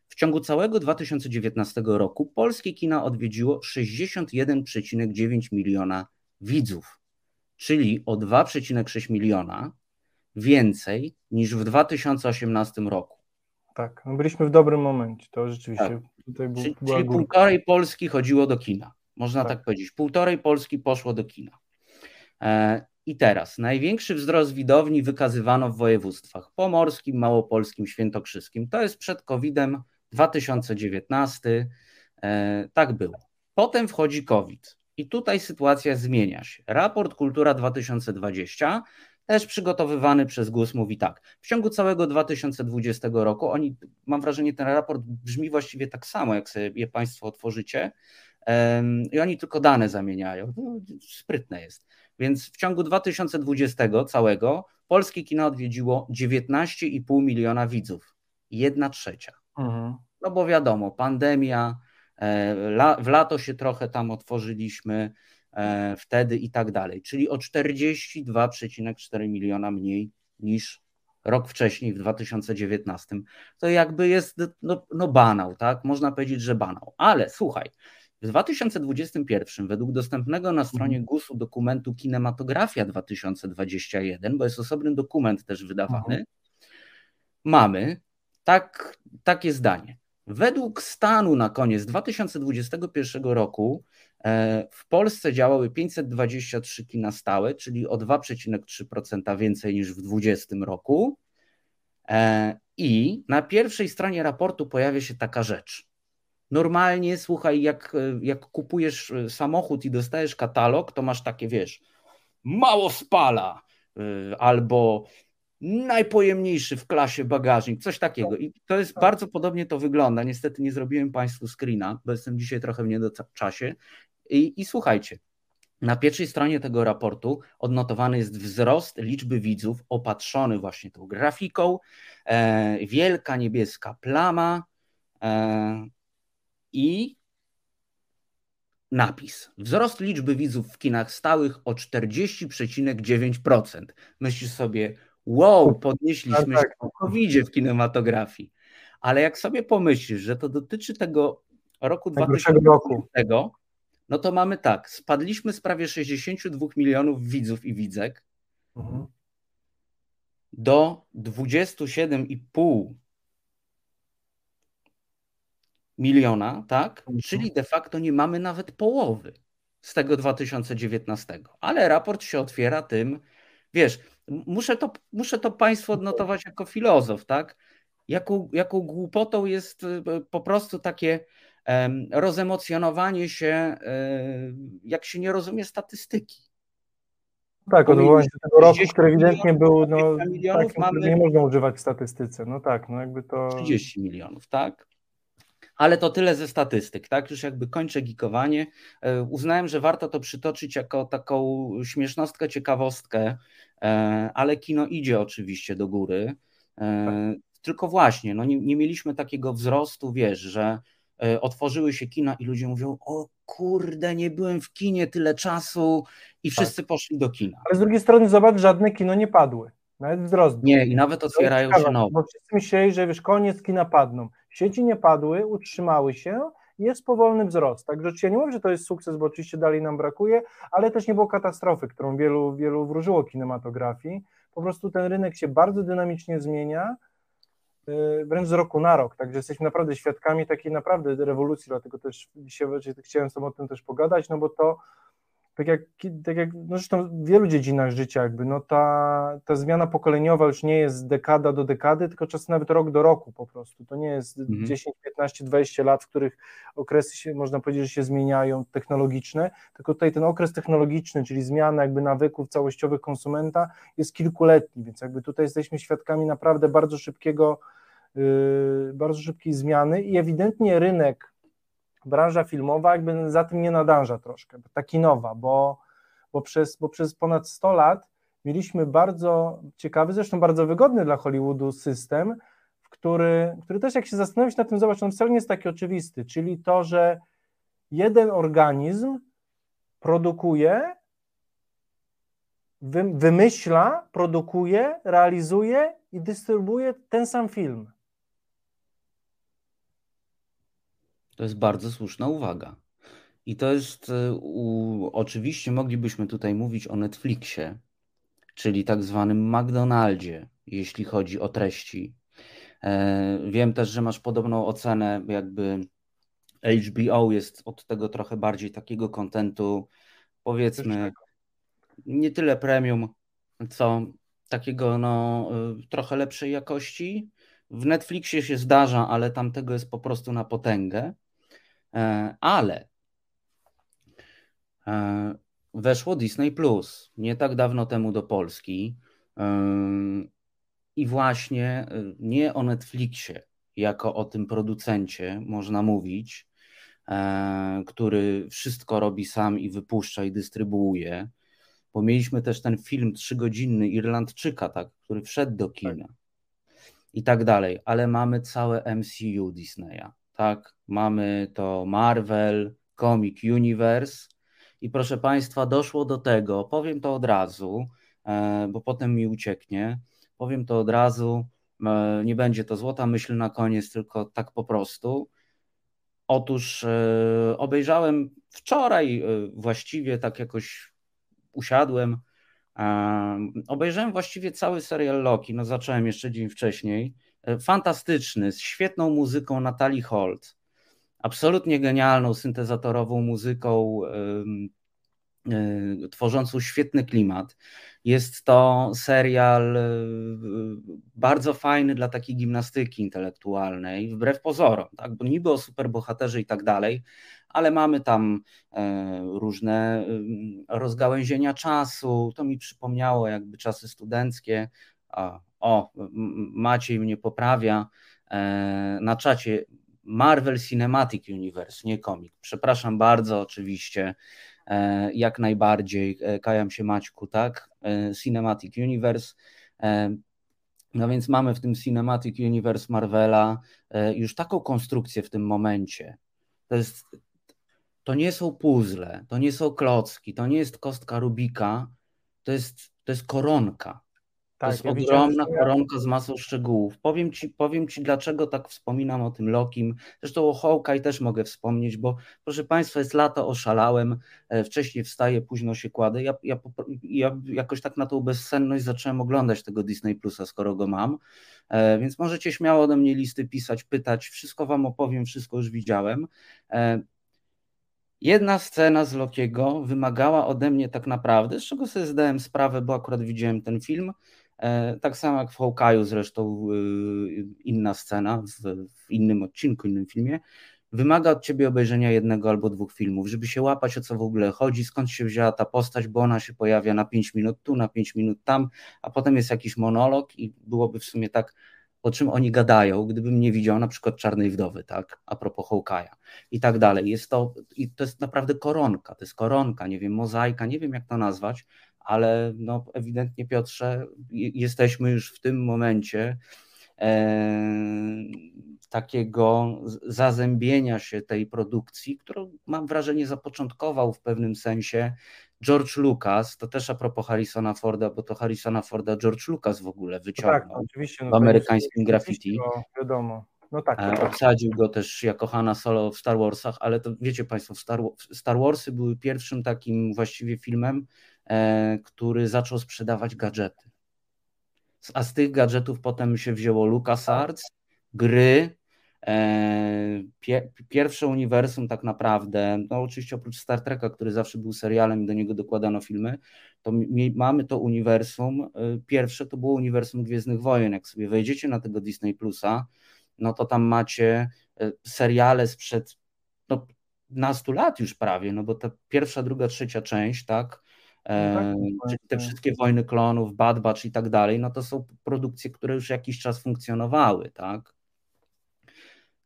W ciągu całego 2019 roku polskie kina odwiedziło 61,9 miliona widzów, czyli o 2,6 miliona więcej niż w 2018 roku. Tak, no byliśmy w dobrym momencie, to rzeczywiście. Tak. Tutaj był, Czyli, czyli półtorej Polski chodziło do kina, można tak. Tak. powiedzieć. Półtorej Polski poszło do kina. E, I teraz największy wzrost widowni wykazywano w województwach pomorskim, małopolskim, świętokrzyskim. To jest przed COVID-em 2019. E, tak było. Potem wchodzi COVID i tutaj sytuacja zmienia się. Raport Kultura 2020 też przygotowywany przez GUS mówi tak. W ciągu całego 2020 roku, oni, mam wrażenie, ten raport brzmi właściwie tak samo, jak sobie je Państwo otworzycie, em, i oni tylko dane zamieniają. No, sprytne jest. Więc w ciągu 2020 całego polskie kino odwiedziło 19,5 miliona widzów. Jedna trzecia. Mhm. No bo wiadomo, pandemia, w lato się trochę tam otworzyliśmy e, wtedy i tak dalej, czyli o 42,4 miliona mniej niż rok wcześniej, w 2019. To jakby jest no, no banał, tak? Można powiedzieć, że banał. Ale słuchaj, w 2021 według dostępnego na stronie GUS-u dokumentu Kinematografia 2021, bo jest osobny dokument też wydawany, mamy tak, takie zdanie. Według stanu na koniec 2021 roku e, w Polsce działały 523 kina stałe, czyli o 2,3% więcej niż w 2020 roku. E, I na pierwszej stronie raportu pojawia się taka rzecz. Normalnie, słuchaj, jak, jak kupujesz e, samochód i dostajesz katalog, to masz takie, wiesz, mało spala, albo najpojemniejszy w klasie bagażnik, coś takiego. I to jest bardzo podobnie to wygląda. Niestety nie zrobiłem Państwu screena, bo jestem dzisiaj trochę w niedoczasie. I, I słuchajcie, na pierwszej stronie tego raportu odnotowany jest wzrost liczby widzów opatrzony właśnie tą grafiką, e, wielka niebieska plama e, i napis. Wzrost liczby widzów w kinach stałych o 40,9%. Myślisz sobie, wow, podnieśliśmy się tak. po covid w kinematografii. Ale jak sobie pomyślisz, że to dotyczy tego roku Najgorszego roku. 2020, no to mamy tak, spadliśmy z prawie 62 milionów widzów i widzek Mhm. do 27,5 miliona, tak? Mhm. Czyli de facto nie mamy nawet połowy z tego 2019. Ale raport się otwiera tym, wiesz, muszę to, muszę to Państwu odnotować jako filozof, tak? Jaką, jaką głupotą jest y, po prostu takie em, rozemocjonowanie się, y, jak się nie rozumie statystyki. Tak, odwołanie do tego roku, 30 który ewidentnie był no, 20 milionów, takim, który mamy- nie można używać w statystyce. No tak, no jakby to... 30 milionów, tak? Ale to tyle ze statystyk, tak? Już jakby kończę gikowanie. E, Uznałem, że warto to przytoczyć jako taką śmiesznostkę, ciekawostkę, e, ale kino idzie oczywiście do góry. E, Tylko właśnie, no nie, nie mieliśmy takiego wzrostu, wiesz, że otworzyły się kina i ludzie mówią, o kurde, nie byłem w kinie tyle czasu i wszyscy poszli do kina. Ale z drugiej strony zobacz, żadne kino nie padły. Nawet wzrost. Nie, i nawet otwierają się nowe. Bo wszyscy myśleli, że wiesz, koniec kina padną. Sieci nie padły, utrzymały się, jest powolny wzrost. Także ja nie mówię, że to jest sukces, bo oczywiście dalej nam brakuje, ale też nie było katastrofy, którą wielu, wielu wróżyło kinematografii. Po prostu ten rynek się bardzo dynamicznie zmienia, yy, wręcz z roku na rok. Także jesteśmy naprawdę świadkami takiej naprawdę rewolucji, dlatego też dzisiaj chciałem z o tym też pogadać, no bo to tak jak, tak jak no zresztą w wielu dziedzinach życia, jakby, no ta, ta zmiana pokoleniowa już nie jest dekada do dekady, tylko czasem nawet rok do roku po prostu. To nie jest Mhm. 10, 15, 20 lat, w których okresy się, można powiedzieć, że się zmieniają technologiczne, tylko tutaj ten okres technologiczny, czyli zmiana jakby nawyków całościowych konsumenta jest kilkuletni, więc jakby tutaj jesteśmy świadkami naprawdę bardzo szybkiego, yy, bardzo szybkiej zmiany i ewidentnie rynek branża filmowa jakby za tym nie nadąża troszkę, ta kinowa, bo, bo, przez, bo przez ponad 100 lat mieliśmy bardzo ciekawy, zresztą bardzo wygodny dla Hollywoodu system, w który, który też jak się zastanowić nad tym, zobacz, on wcale nie jest taki oczywisty, czyli to, że jeden organizm produkuje wymyśla, produkuje, realizuje i dystrybuuje ten sam film. To jest bardzo słuszna uwaga. I to jest, e, u, oczywiście moglibyśmy tutaj mówić o Netflixie, czyli tak zwanym McDonaldzie, jeśli chodzi o treści. E, wiem też, że masz podobną ocenę, jakby HBO jest od tego trochę bardziej takiego kontentu, powiedzmy, nie tyle premium, co takiego no, y, trochę lepszej jakości. W Netflixie się zdarza, ale tam tego jest po prostu na potęgę. E, ale e, weszło Disney Plus nie tak dawno temu do Polski. E, I właśnie nie o Netflixie, jako o tym producencie można mówić, który wszystko robi sam i wypuszcza i dystrybuuje bo mieliśmy też ten film trzygodzinny Irlandczyka, tak, który wszedł do kina tak. i tak dalej, ale mamy całe MCU Disneya, tak, mamy to Marvel, Comic Universe i proszę Państwa, doszło do tego, powiem to od razu, e, bo potem mi ucieknie, powiem to od razu, e, nie będzie to złota myśl na koniec, tylko tak po prostu. Otóż e, obejrzałem wczoraj właściwie tak jakoś usiadłem, obejrzałem właściwie cały serial Loki, no zacząłem jeszcze dzień wcześniej. E, fantastyczny, z świetną muzyką Natalii Holt, absolutnie genialną syntezatorową muzyką E, tworzącą świetny klimat. Jest to serial e, bardzo fajny dla takiej gimnastyki intelektualnej, wbrew pozorom, tak? bo niby o superbohaterze i tak dalej, ale mamy tam różne rozgałęzienia czasu. To mi przypomniało jakby czasy studenckie. O, Maciej mnie poprawia na czacie. Marvel Cinematic Universe, nie komik. Przepraszam bardzo, oczywiście. E, jak najbardziej, e, kajam się Maćku, tak? E, Cinematic Universe. No więc mamy w tym Cinematic Universe Marvela już taką konstrukcję w tym momencie. To jest to nie są puzzle, to nie są klocki, to nie jest kostka Rubika, to jest, to jest koronka. Tak, to jest ja ogromna koronka z masą szczegółów. Powiem ci, powiem ci, dlaczego tak wspominam o tym Lokim. Zresztą o Hawkeye też mogę wspomnieć, bo proszę Państwa, jest lato, oszalałem, e, wcześniej wstaję, późno się kładę. Ja, ja, ja jakoś tak na tą bezsenność zacząłem oglądać tego Disney Plusa, skoro go mam. E, więc możecie śmiało ode mnie listy pisać, pytać. Wszystko Wam opowiem, wszystko już widziałem. E, jedna scena z Lokiego wymagała ode mnie tak naprawdę, z czego sobie zdałem sprawę, bo akurat widziałem ten film, tak samo jak w Hawkeye'u zresztą y, inna scena w, w innym odcinku, innym filmie, wymaga od ciebie obejrzenia jednego albo dwóch filmów, żeby się łapać o co w ogóle chodzi, skąd się wzięła ta postać, bo ona się pojawia na 5 minut tu, na 5 minut tam, a potem jest jakiś monolog i byłoby w sumie tak, o czym oni gadają, gdybym nie widział na przykład Czarnej Wdowy, tak, a propos Hawkeye'a i tak dalej. Jest to, i to jest naprawdę koronka, to jest koronka, nie wiem, mozaika, nie wiem jak to nazwać, ale no, ewidentnie, Piotrze, jesteśmy już w tym momencie e, takiego zazębienia się tej produkcji, którą mam wrażenie zapoczątkował w pewnym sensie George Lucas, to też a propos Harrisona Forda, bo to Harrisona Forda George Lucas w ogóle wyciągnął tak, oczywiście, no w amerykańskim graffiti. Wiadomo. No tak, e, tak. Obsadził go też jako Hanna Solo w Star Warsach, ale to wiecie Państwo, Star, Star Warsy były pierwszym takim właściwie filmem, który zaczął sprzedawać gadżety. A z tych gadżetów potem się wzięło LucasArts, gry, e, pierwsze uniwersum tak naprawdę, no oczywiście oprócz Star Treka, który zawsze był serialem i do niego dokładano filmy, to mamy to uniwersum, e, pierwsze to było uniwersum Gwiezdnych Wojen, jak sobie wejdziecie na tego Disney Plusa, no to tam macie seriale sprzed no, nastu lat już prawie, no bo ta pierwsza, druga, trzecia część, tak, no tak, czyli te wszystkie wojny klonów, Bad Batch i tak dalej, no to są produkcje, które już jakiś czas funkcjonowały, tak?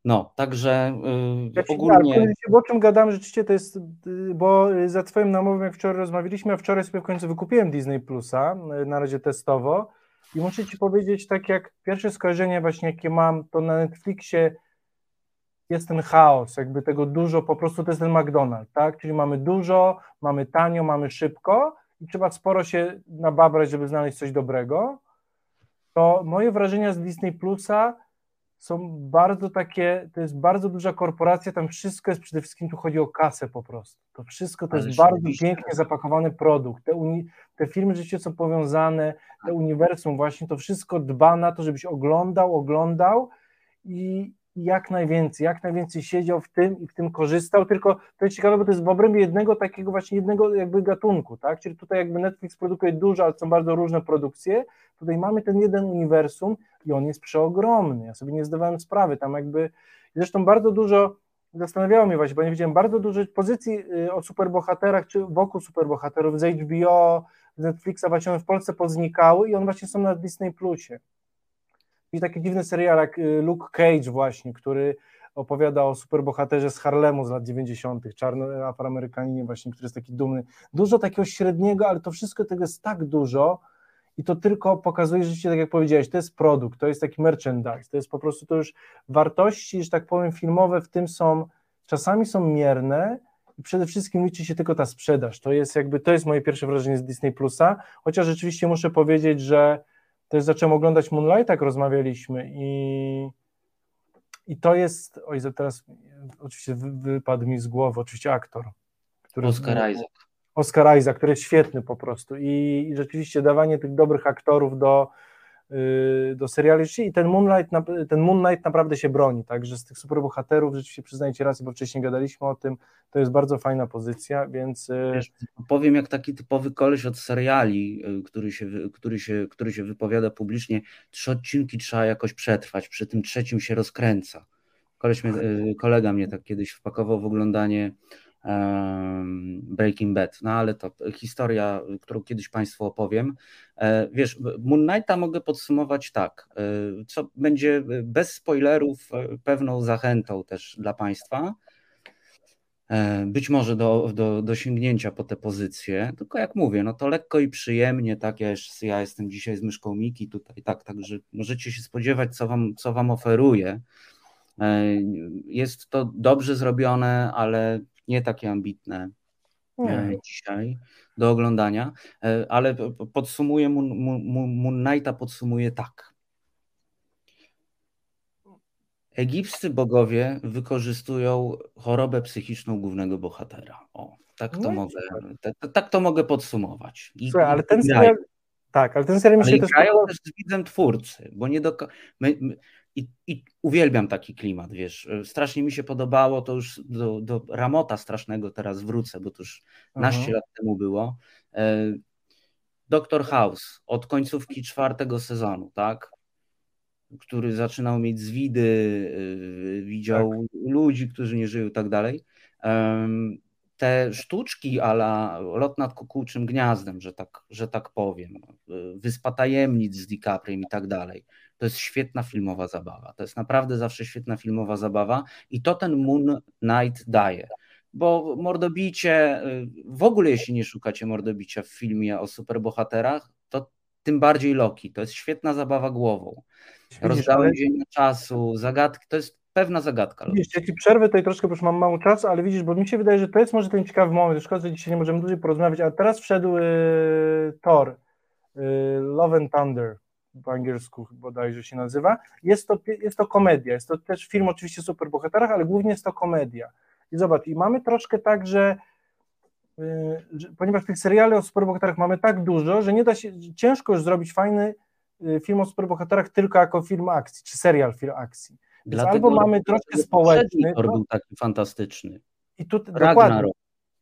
No, także yy, ja ogólnie... Tak, o czym gadam rzeczywiście to jest, bo za twoim namową jak wczoraj rozmawialiśmy, a wczoraj sobie w końcu wykupiłem Disney Plusa, na razie testowo i muszę ci powiedzieć, tak jak pierwsze skojarzenie właśnie jakie mam, to na Netflixie jest ten chaos, jakby tego dużo, po prostu to jest ten McDonald's, tak? Czyli mamy dużo, mamy tanio, mamy szybko i trzeba sporo się nababrać, żeby znaleźć coś dobrego, to moje wrażenia z Disney Plusa są bardzo takie, to jest bardzo duża korporacja, tam wszystko jest przede wszystkim, tu chodzi o kasę po prostu. To wszystko to Ale jest bardzo pięknie zapakowany produkt. Te, uni, te filmy rzeczywiście są powiązane, te uniwersum właśnie, to wszystko dba na to, żebyś oglądał, oglądał i jak najwięcej, jak najwięcej siedział w tym i w tym korzystał, tylko to jest ciekawe, bo to jest w obrębie jednego takiego właśnie jednego jakby gatunku, tak, czyli tutaj jakby Netflix produkuje dużo, ale są bardzo różne produkcje, tutaj mamy ten jeden uniwersum i on jest przeogromny, ja sobie nie zdawałem sprawy, tam jakby, zresztą bardzo dużo, zastanawiało mnie właśnie, bo nie widziałem bardzo dużo pozycji y, o superbohaterach, czy wokół superbohaterów z HBO, z Netflixa, właśnie one w Polsce poznikały i one właśnie są na Disney Plusie. I taki dziwny serial jak y, Luke Cage właśnie, który opowiada o superbohaterze z Harlemu z lat 90., czarny afroamerykaninie właśnie, który jest taki dumny. Dużo takiego średniego, ale to wszystko tego jest tak dużo i to tylko pokazuje, że tak jak powiedziałeś, to jest produkt, to jest taki merchandise, to jest po prostu to już wartości, że tak powiem, filmowe w tym są, czasami są mierne i przede wszystkim liczy się tylko ta sprzedaż. To jest jakby, to jest moje pierwsze wrażenie z Disney Plusa, chociaż rzeczywiście muszę powiedzieć, że też zacząłem oglądać Moonlight, jak rozmawialiśmy i, i to jest, oj, teraz oczywiście wy, wypadł mi z głowy, oczywiście aktor. Który, Oscar Isaac. Oscar Isaac, który jest świetny po prostu i, i rzeczywiście dawanie tych dobrych aktorów do, do seriali i ten Moonlight, ten Moonlight naprawdę się broni, także z tych superbohaterów rzeczywiście przyznajcie rację, bo wcześniej gadaliśmy o tym, to jest bardzo fajna pozycja, więc... Yy, Wiesz, powiem jak taki typowy koleś od seriali, yy, który się, który, się, który się wypowiada publicznie, trzy odcinki trzeba jakoś przetrwać, przy tym trzecim się rozkręca. Koleś mnie, kolega mnie tak kiedyś wpakował w oglądanie Breaking Bad, no ale to historia, którą kiedyś Państwu opowiem. E, wiesz, Moon Knighta mogę podsumować tak, e, co będzie bez spoilerów e, pewną zachętą też dla Państwa, być może do, do, do sięgnięcia po tę pozycję, tylko jak mówię, no to lekko i przyjemnie, tak, ja, jeszcze, ja jestem dzisiaj z myszką Miki tutaj, tak, także możecie się spodziewać, co wam, co wam oferuję. Jest to dobrze zrobione, ale nie takie ambitne nie. dzisiaj do oglądania, ale podsumuję, Moon, Knighta podsumuję tak. Egipscy bogowie wykorzystują chorobę psychiczną głównego bohatera. O, tak to, no mogę, tak, tak, to mogę podsumować. I, Słuchaj, ale ten serial, tak, ale ten serial mi się też, też z widzem twórcy, bo nie do, my, my, i, I, uwielbiam taki klimat, wiesz. Strasznie mi się podobało, to już do, do Ramota strasznego teraz wrócę, bo to już naście lat temu było. E, Doktor House od końcówki czwartego sezonu, tak? Który zaczynał mieć zwidy, e, widział tak. ludzi, którzy nie żyją i tak dalej. Te sztuczki ala lot nad kukułczym gniazdem, że tak, że tak powiem, e, wyspa tajemnic z DiCapriem i tak dalej to jest świetna filmowa zabawa. To jest naprawdę zawsze świetna filmowa zabawa i to ten Moon Knight daje. Bo mordobicie, y, w ogóle jeśli nie szukacie mordobicia w filmie o superbohaterach, to tym bardziej Loki. To jest świetna zabawa głową. Rozdałęzienie czasu, zagadki, to jest pewna zagadka. Widzisz, ja ci przerwę tutaj troszkę, bo już mam mało czasu, ale widzisz, bo mi się wydaje, że to jest może ten ciekawy moment, szkoda, że dzisiaj nie możemy dłużej porozmawiać, ale teraz wszedł y, Thor, y, Love and Thunder, po angielsku bodajże się nazywa. Jest to, jest to komedia, jest to też film oczywiście o superbohaterach, ale głównie jest to komedia. I zobacz, i mamy troszkę tak, yy, że ponieważ tych seriali o superbohaterach mamy tak dużo, że nie da się, ciężko już zrobić fajny yy, film o superbohaterach tylko jako film akcji, czy serial film akcji. Więc albo mamy troszkę społeczny. To był taki fantastyczny. I tu, dokładnie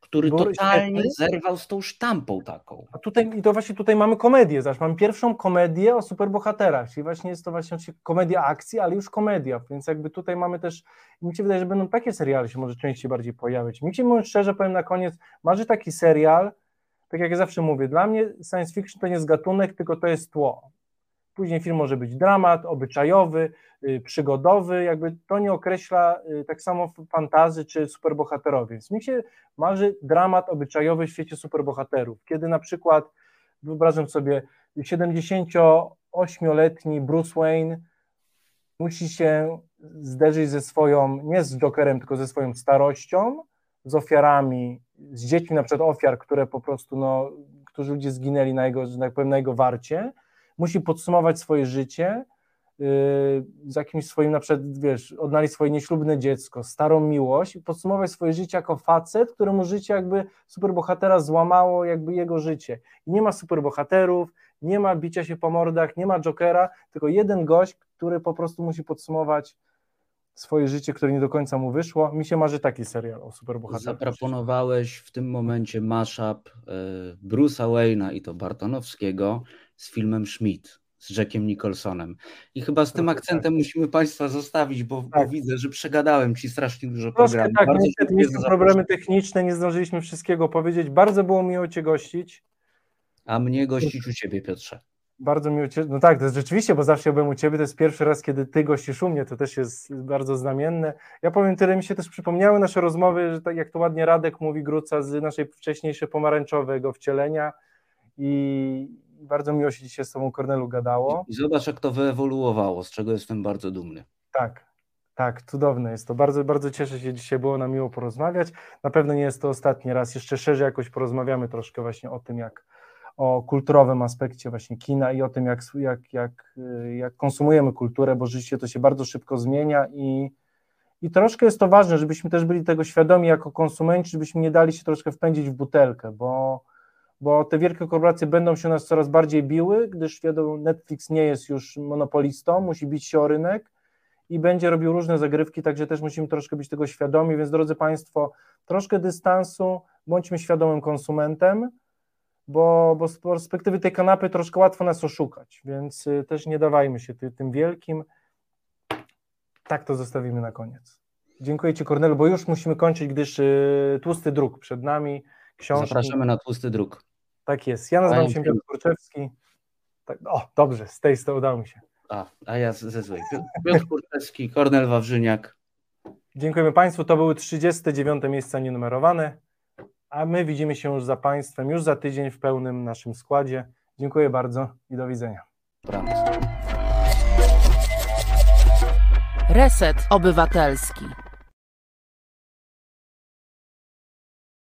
który totalnie zerwał z tą sztampą taką. A tutaj, i to właśnie tutaj mamy komedię, mamy pierwszą komedię o superbohaterach, czyli właśnie jest to właśnie komedia akcji, ale już komedia, więc jakby tutaj mamy też, mi się wydaje, że będą takie seriale się może częściej bardziej pojawiać. Mi się mówiąc szczerze, powiem na koniec, marzy taki serial, tak jak ja zawsze mówię, dla mnie science fiction to nie jest gatunek, tylko to jest tło. Później film może być dramat, obyczajowy, y, przygodowy, jakby to nie określa y, tak samo fantazy czy superbohaterowie. Więc mi się marzy dramat obyczajowy w świecie superbohaterów, kiedy na przykład wyobrażam sobie 78-letni Bruce Wayne musi się zderzyć ze swoją, nie z Jokerem, tylko ze swoją starością, z ofiarami, z dziećmi na przykład ofiar, które po prostu no, którzy ludzie zginęli na jego, że tak na jego warcie, musi podsumować swoje życie yy, z jakimś swoim, na przykład, wiesz, odnaleźć swoje nieślubne dziecko, starą miłość i podsumować swoje życie jako facet, któremu życie jakby superbohatera złamało jakby jego życie. I nie ma superbohaterów, nie ma bicia się po mordach, nie ma Jokera, tylko jeden gość, który po prostu musi podsumować swoje życie, które nie do końca mu wyszło. Mi się marzy taki serial o superbohaterach. Zaproponowałeś w tym momencie mashup y, Bruce'a Wayne'a i to Bartonowskiego z filmem Schmidt z Jackiem Nicholsonem. I chyba z tym akcentem musimy Państwa zostawić, bo, bo Tak. widzę, że przegadałem Ci strasznie dużo Troszkę programu. tak, Bardzo niestety dziękuję mieliśmy problemy techniczne, nie zdążyliśmy wszystkiego powiedzieć. Bardzo było miło Cię gościć. A mnie gościć u Ciebie, Piotrze. Bardzo miło Cię. No tak, to jest rzeczywiście, bo zawsze byłem u Ciebie. To jest pierwszy raz, kiedy Ty gościsz u mnie. To też jest bardzo znamienne. Ja powiem tyle, mi się też przypomniały nasze rozmowy, że tak jak to ładnie Radek mówi, Gruca z naszej wcześniejszej pomarańczowego wcielenia. I bardzo miło się dzisiaj z Tobą, Kornelu, gadało. I zobacz, jak to wyewoluowało, z czego jestem bardzo dumny. Tak, tak, cudowne jest to. Bardzo, bardzo cieszę się, dzisiaj było nam miło porozmawiać. Na pewno nie jest to ostatni raz. Jeszcze szerzej jakoś porozmawiamy troszkę właśnie o tym, jak o kulturowym aspekcie właśnie kina i o tym, jak, jak, jak, y, jak konsumujemy kulturę, bo życie to się bardzo szybko zmienia i, i troszkę jest to ważne, żebyśmy też byli tego świadomi jako konsumenci, żebyśmy nie dali się troszkę wpędzić w butelkę, bo, bo te wielkie korporacje będą się nas coraz bardziej biły, gdyż wiadomo, Netflix nie jest już monopolistą, musi bić się o rynek i będzie robił różne zagrywki, także też musimy troszkę być tego świadomi, więc drodzy Państwo, troszkę dystansu, bądźmy świadomym konsumentem, bo, bo z perspektywy tej kanapy troszkę łatwo nas oszukać, więc y, też nie dawajmy się ty, tym wielkim. Tak to zostawimy na koniec. Dziękuję Ci Kornelu, bo już musimy kończyć, gdyż y, tłusty druk przed nami, książki. Zapraszamy na tłusty druk. Tak jest. Ja nazywam się. Piotr Kurczewski. Tak, o, dobrze, z tej strony udało mi się. A, a ja ze złej. Piotr- Piotr Kurczewski, Kornel Wawrzyniak. Dziękujemy Państwu. To były 39 miejsca nienumerowane, a my widzimy się już za Państwem już za tydzień w pełnym naszym składzie. Dziękuję bardzo i do widzenia. Dobranoc. Reset Obywatelski.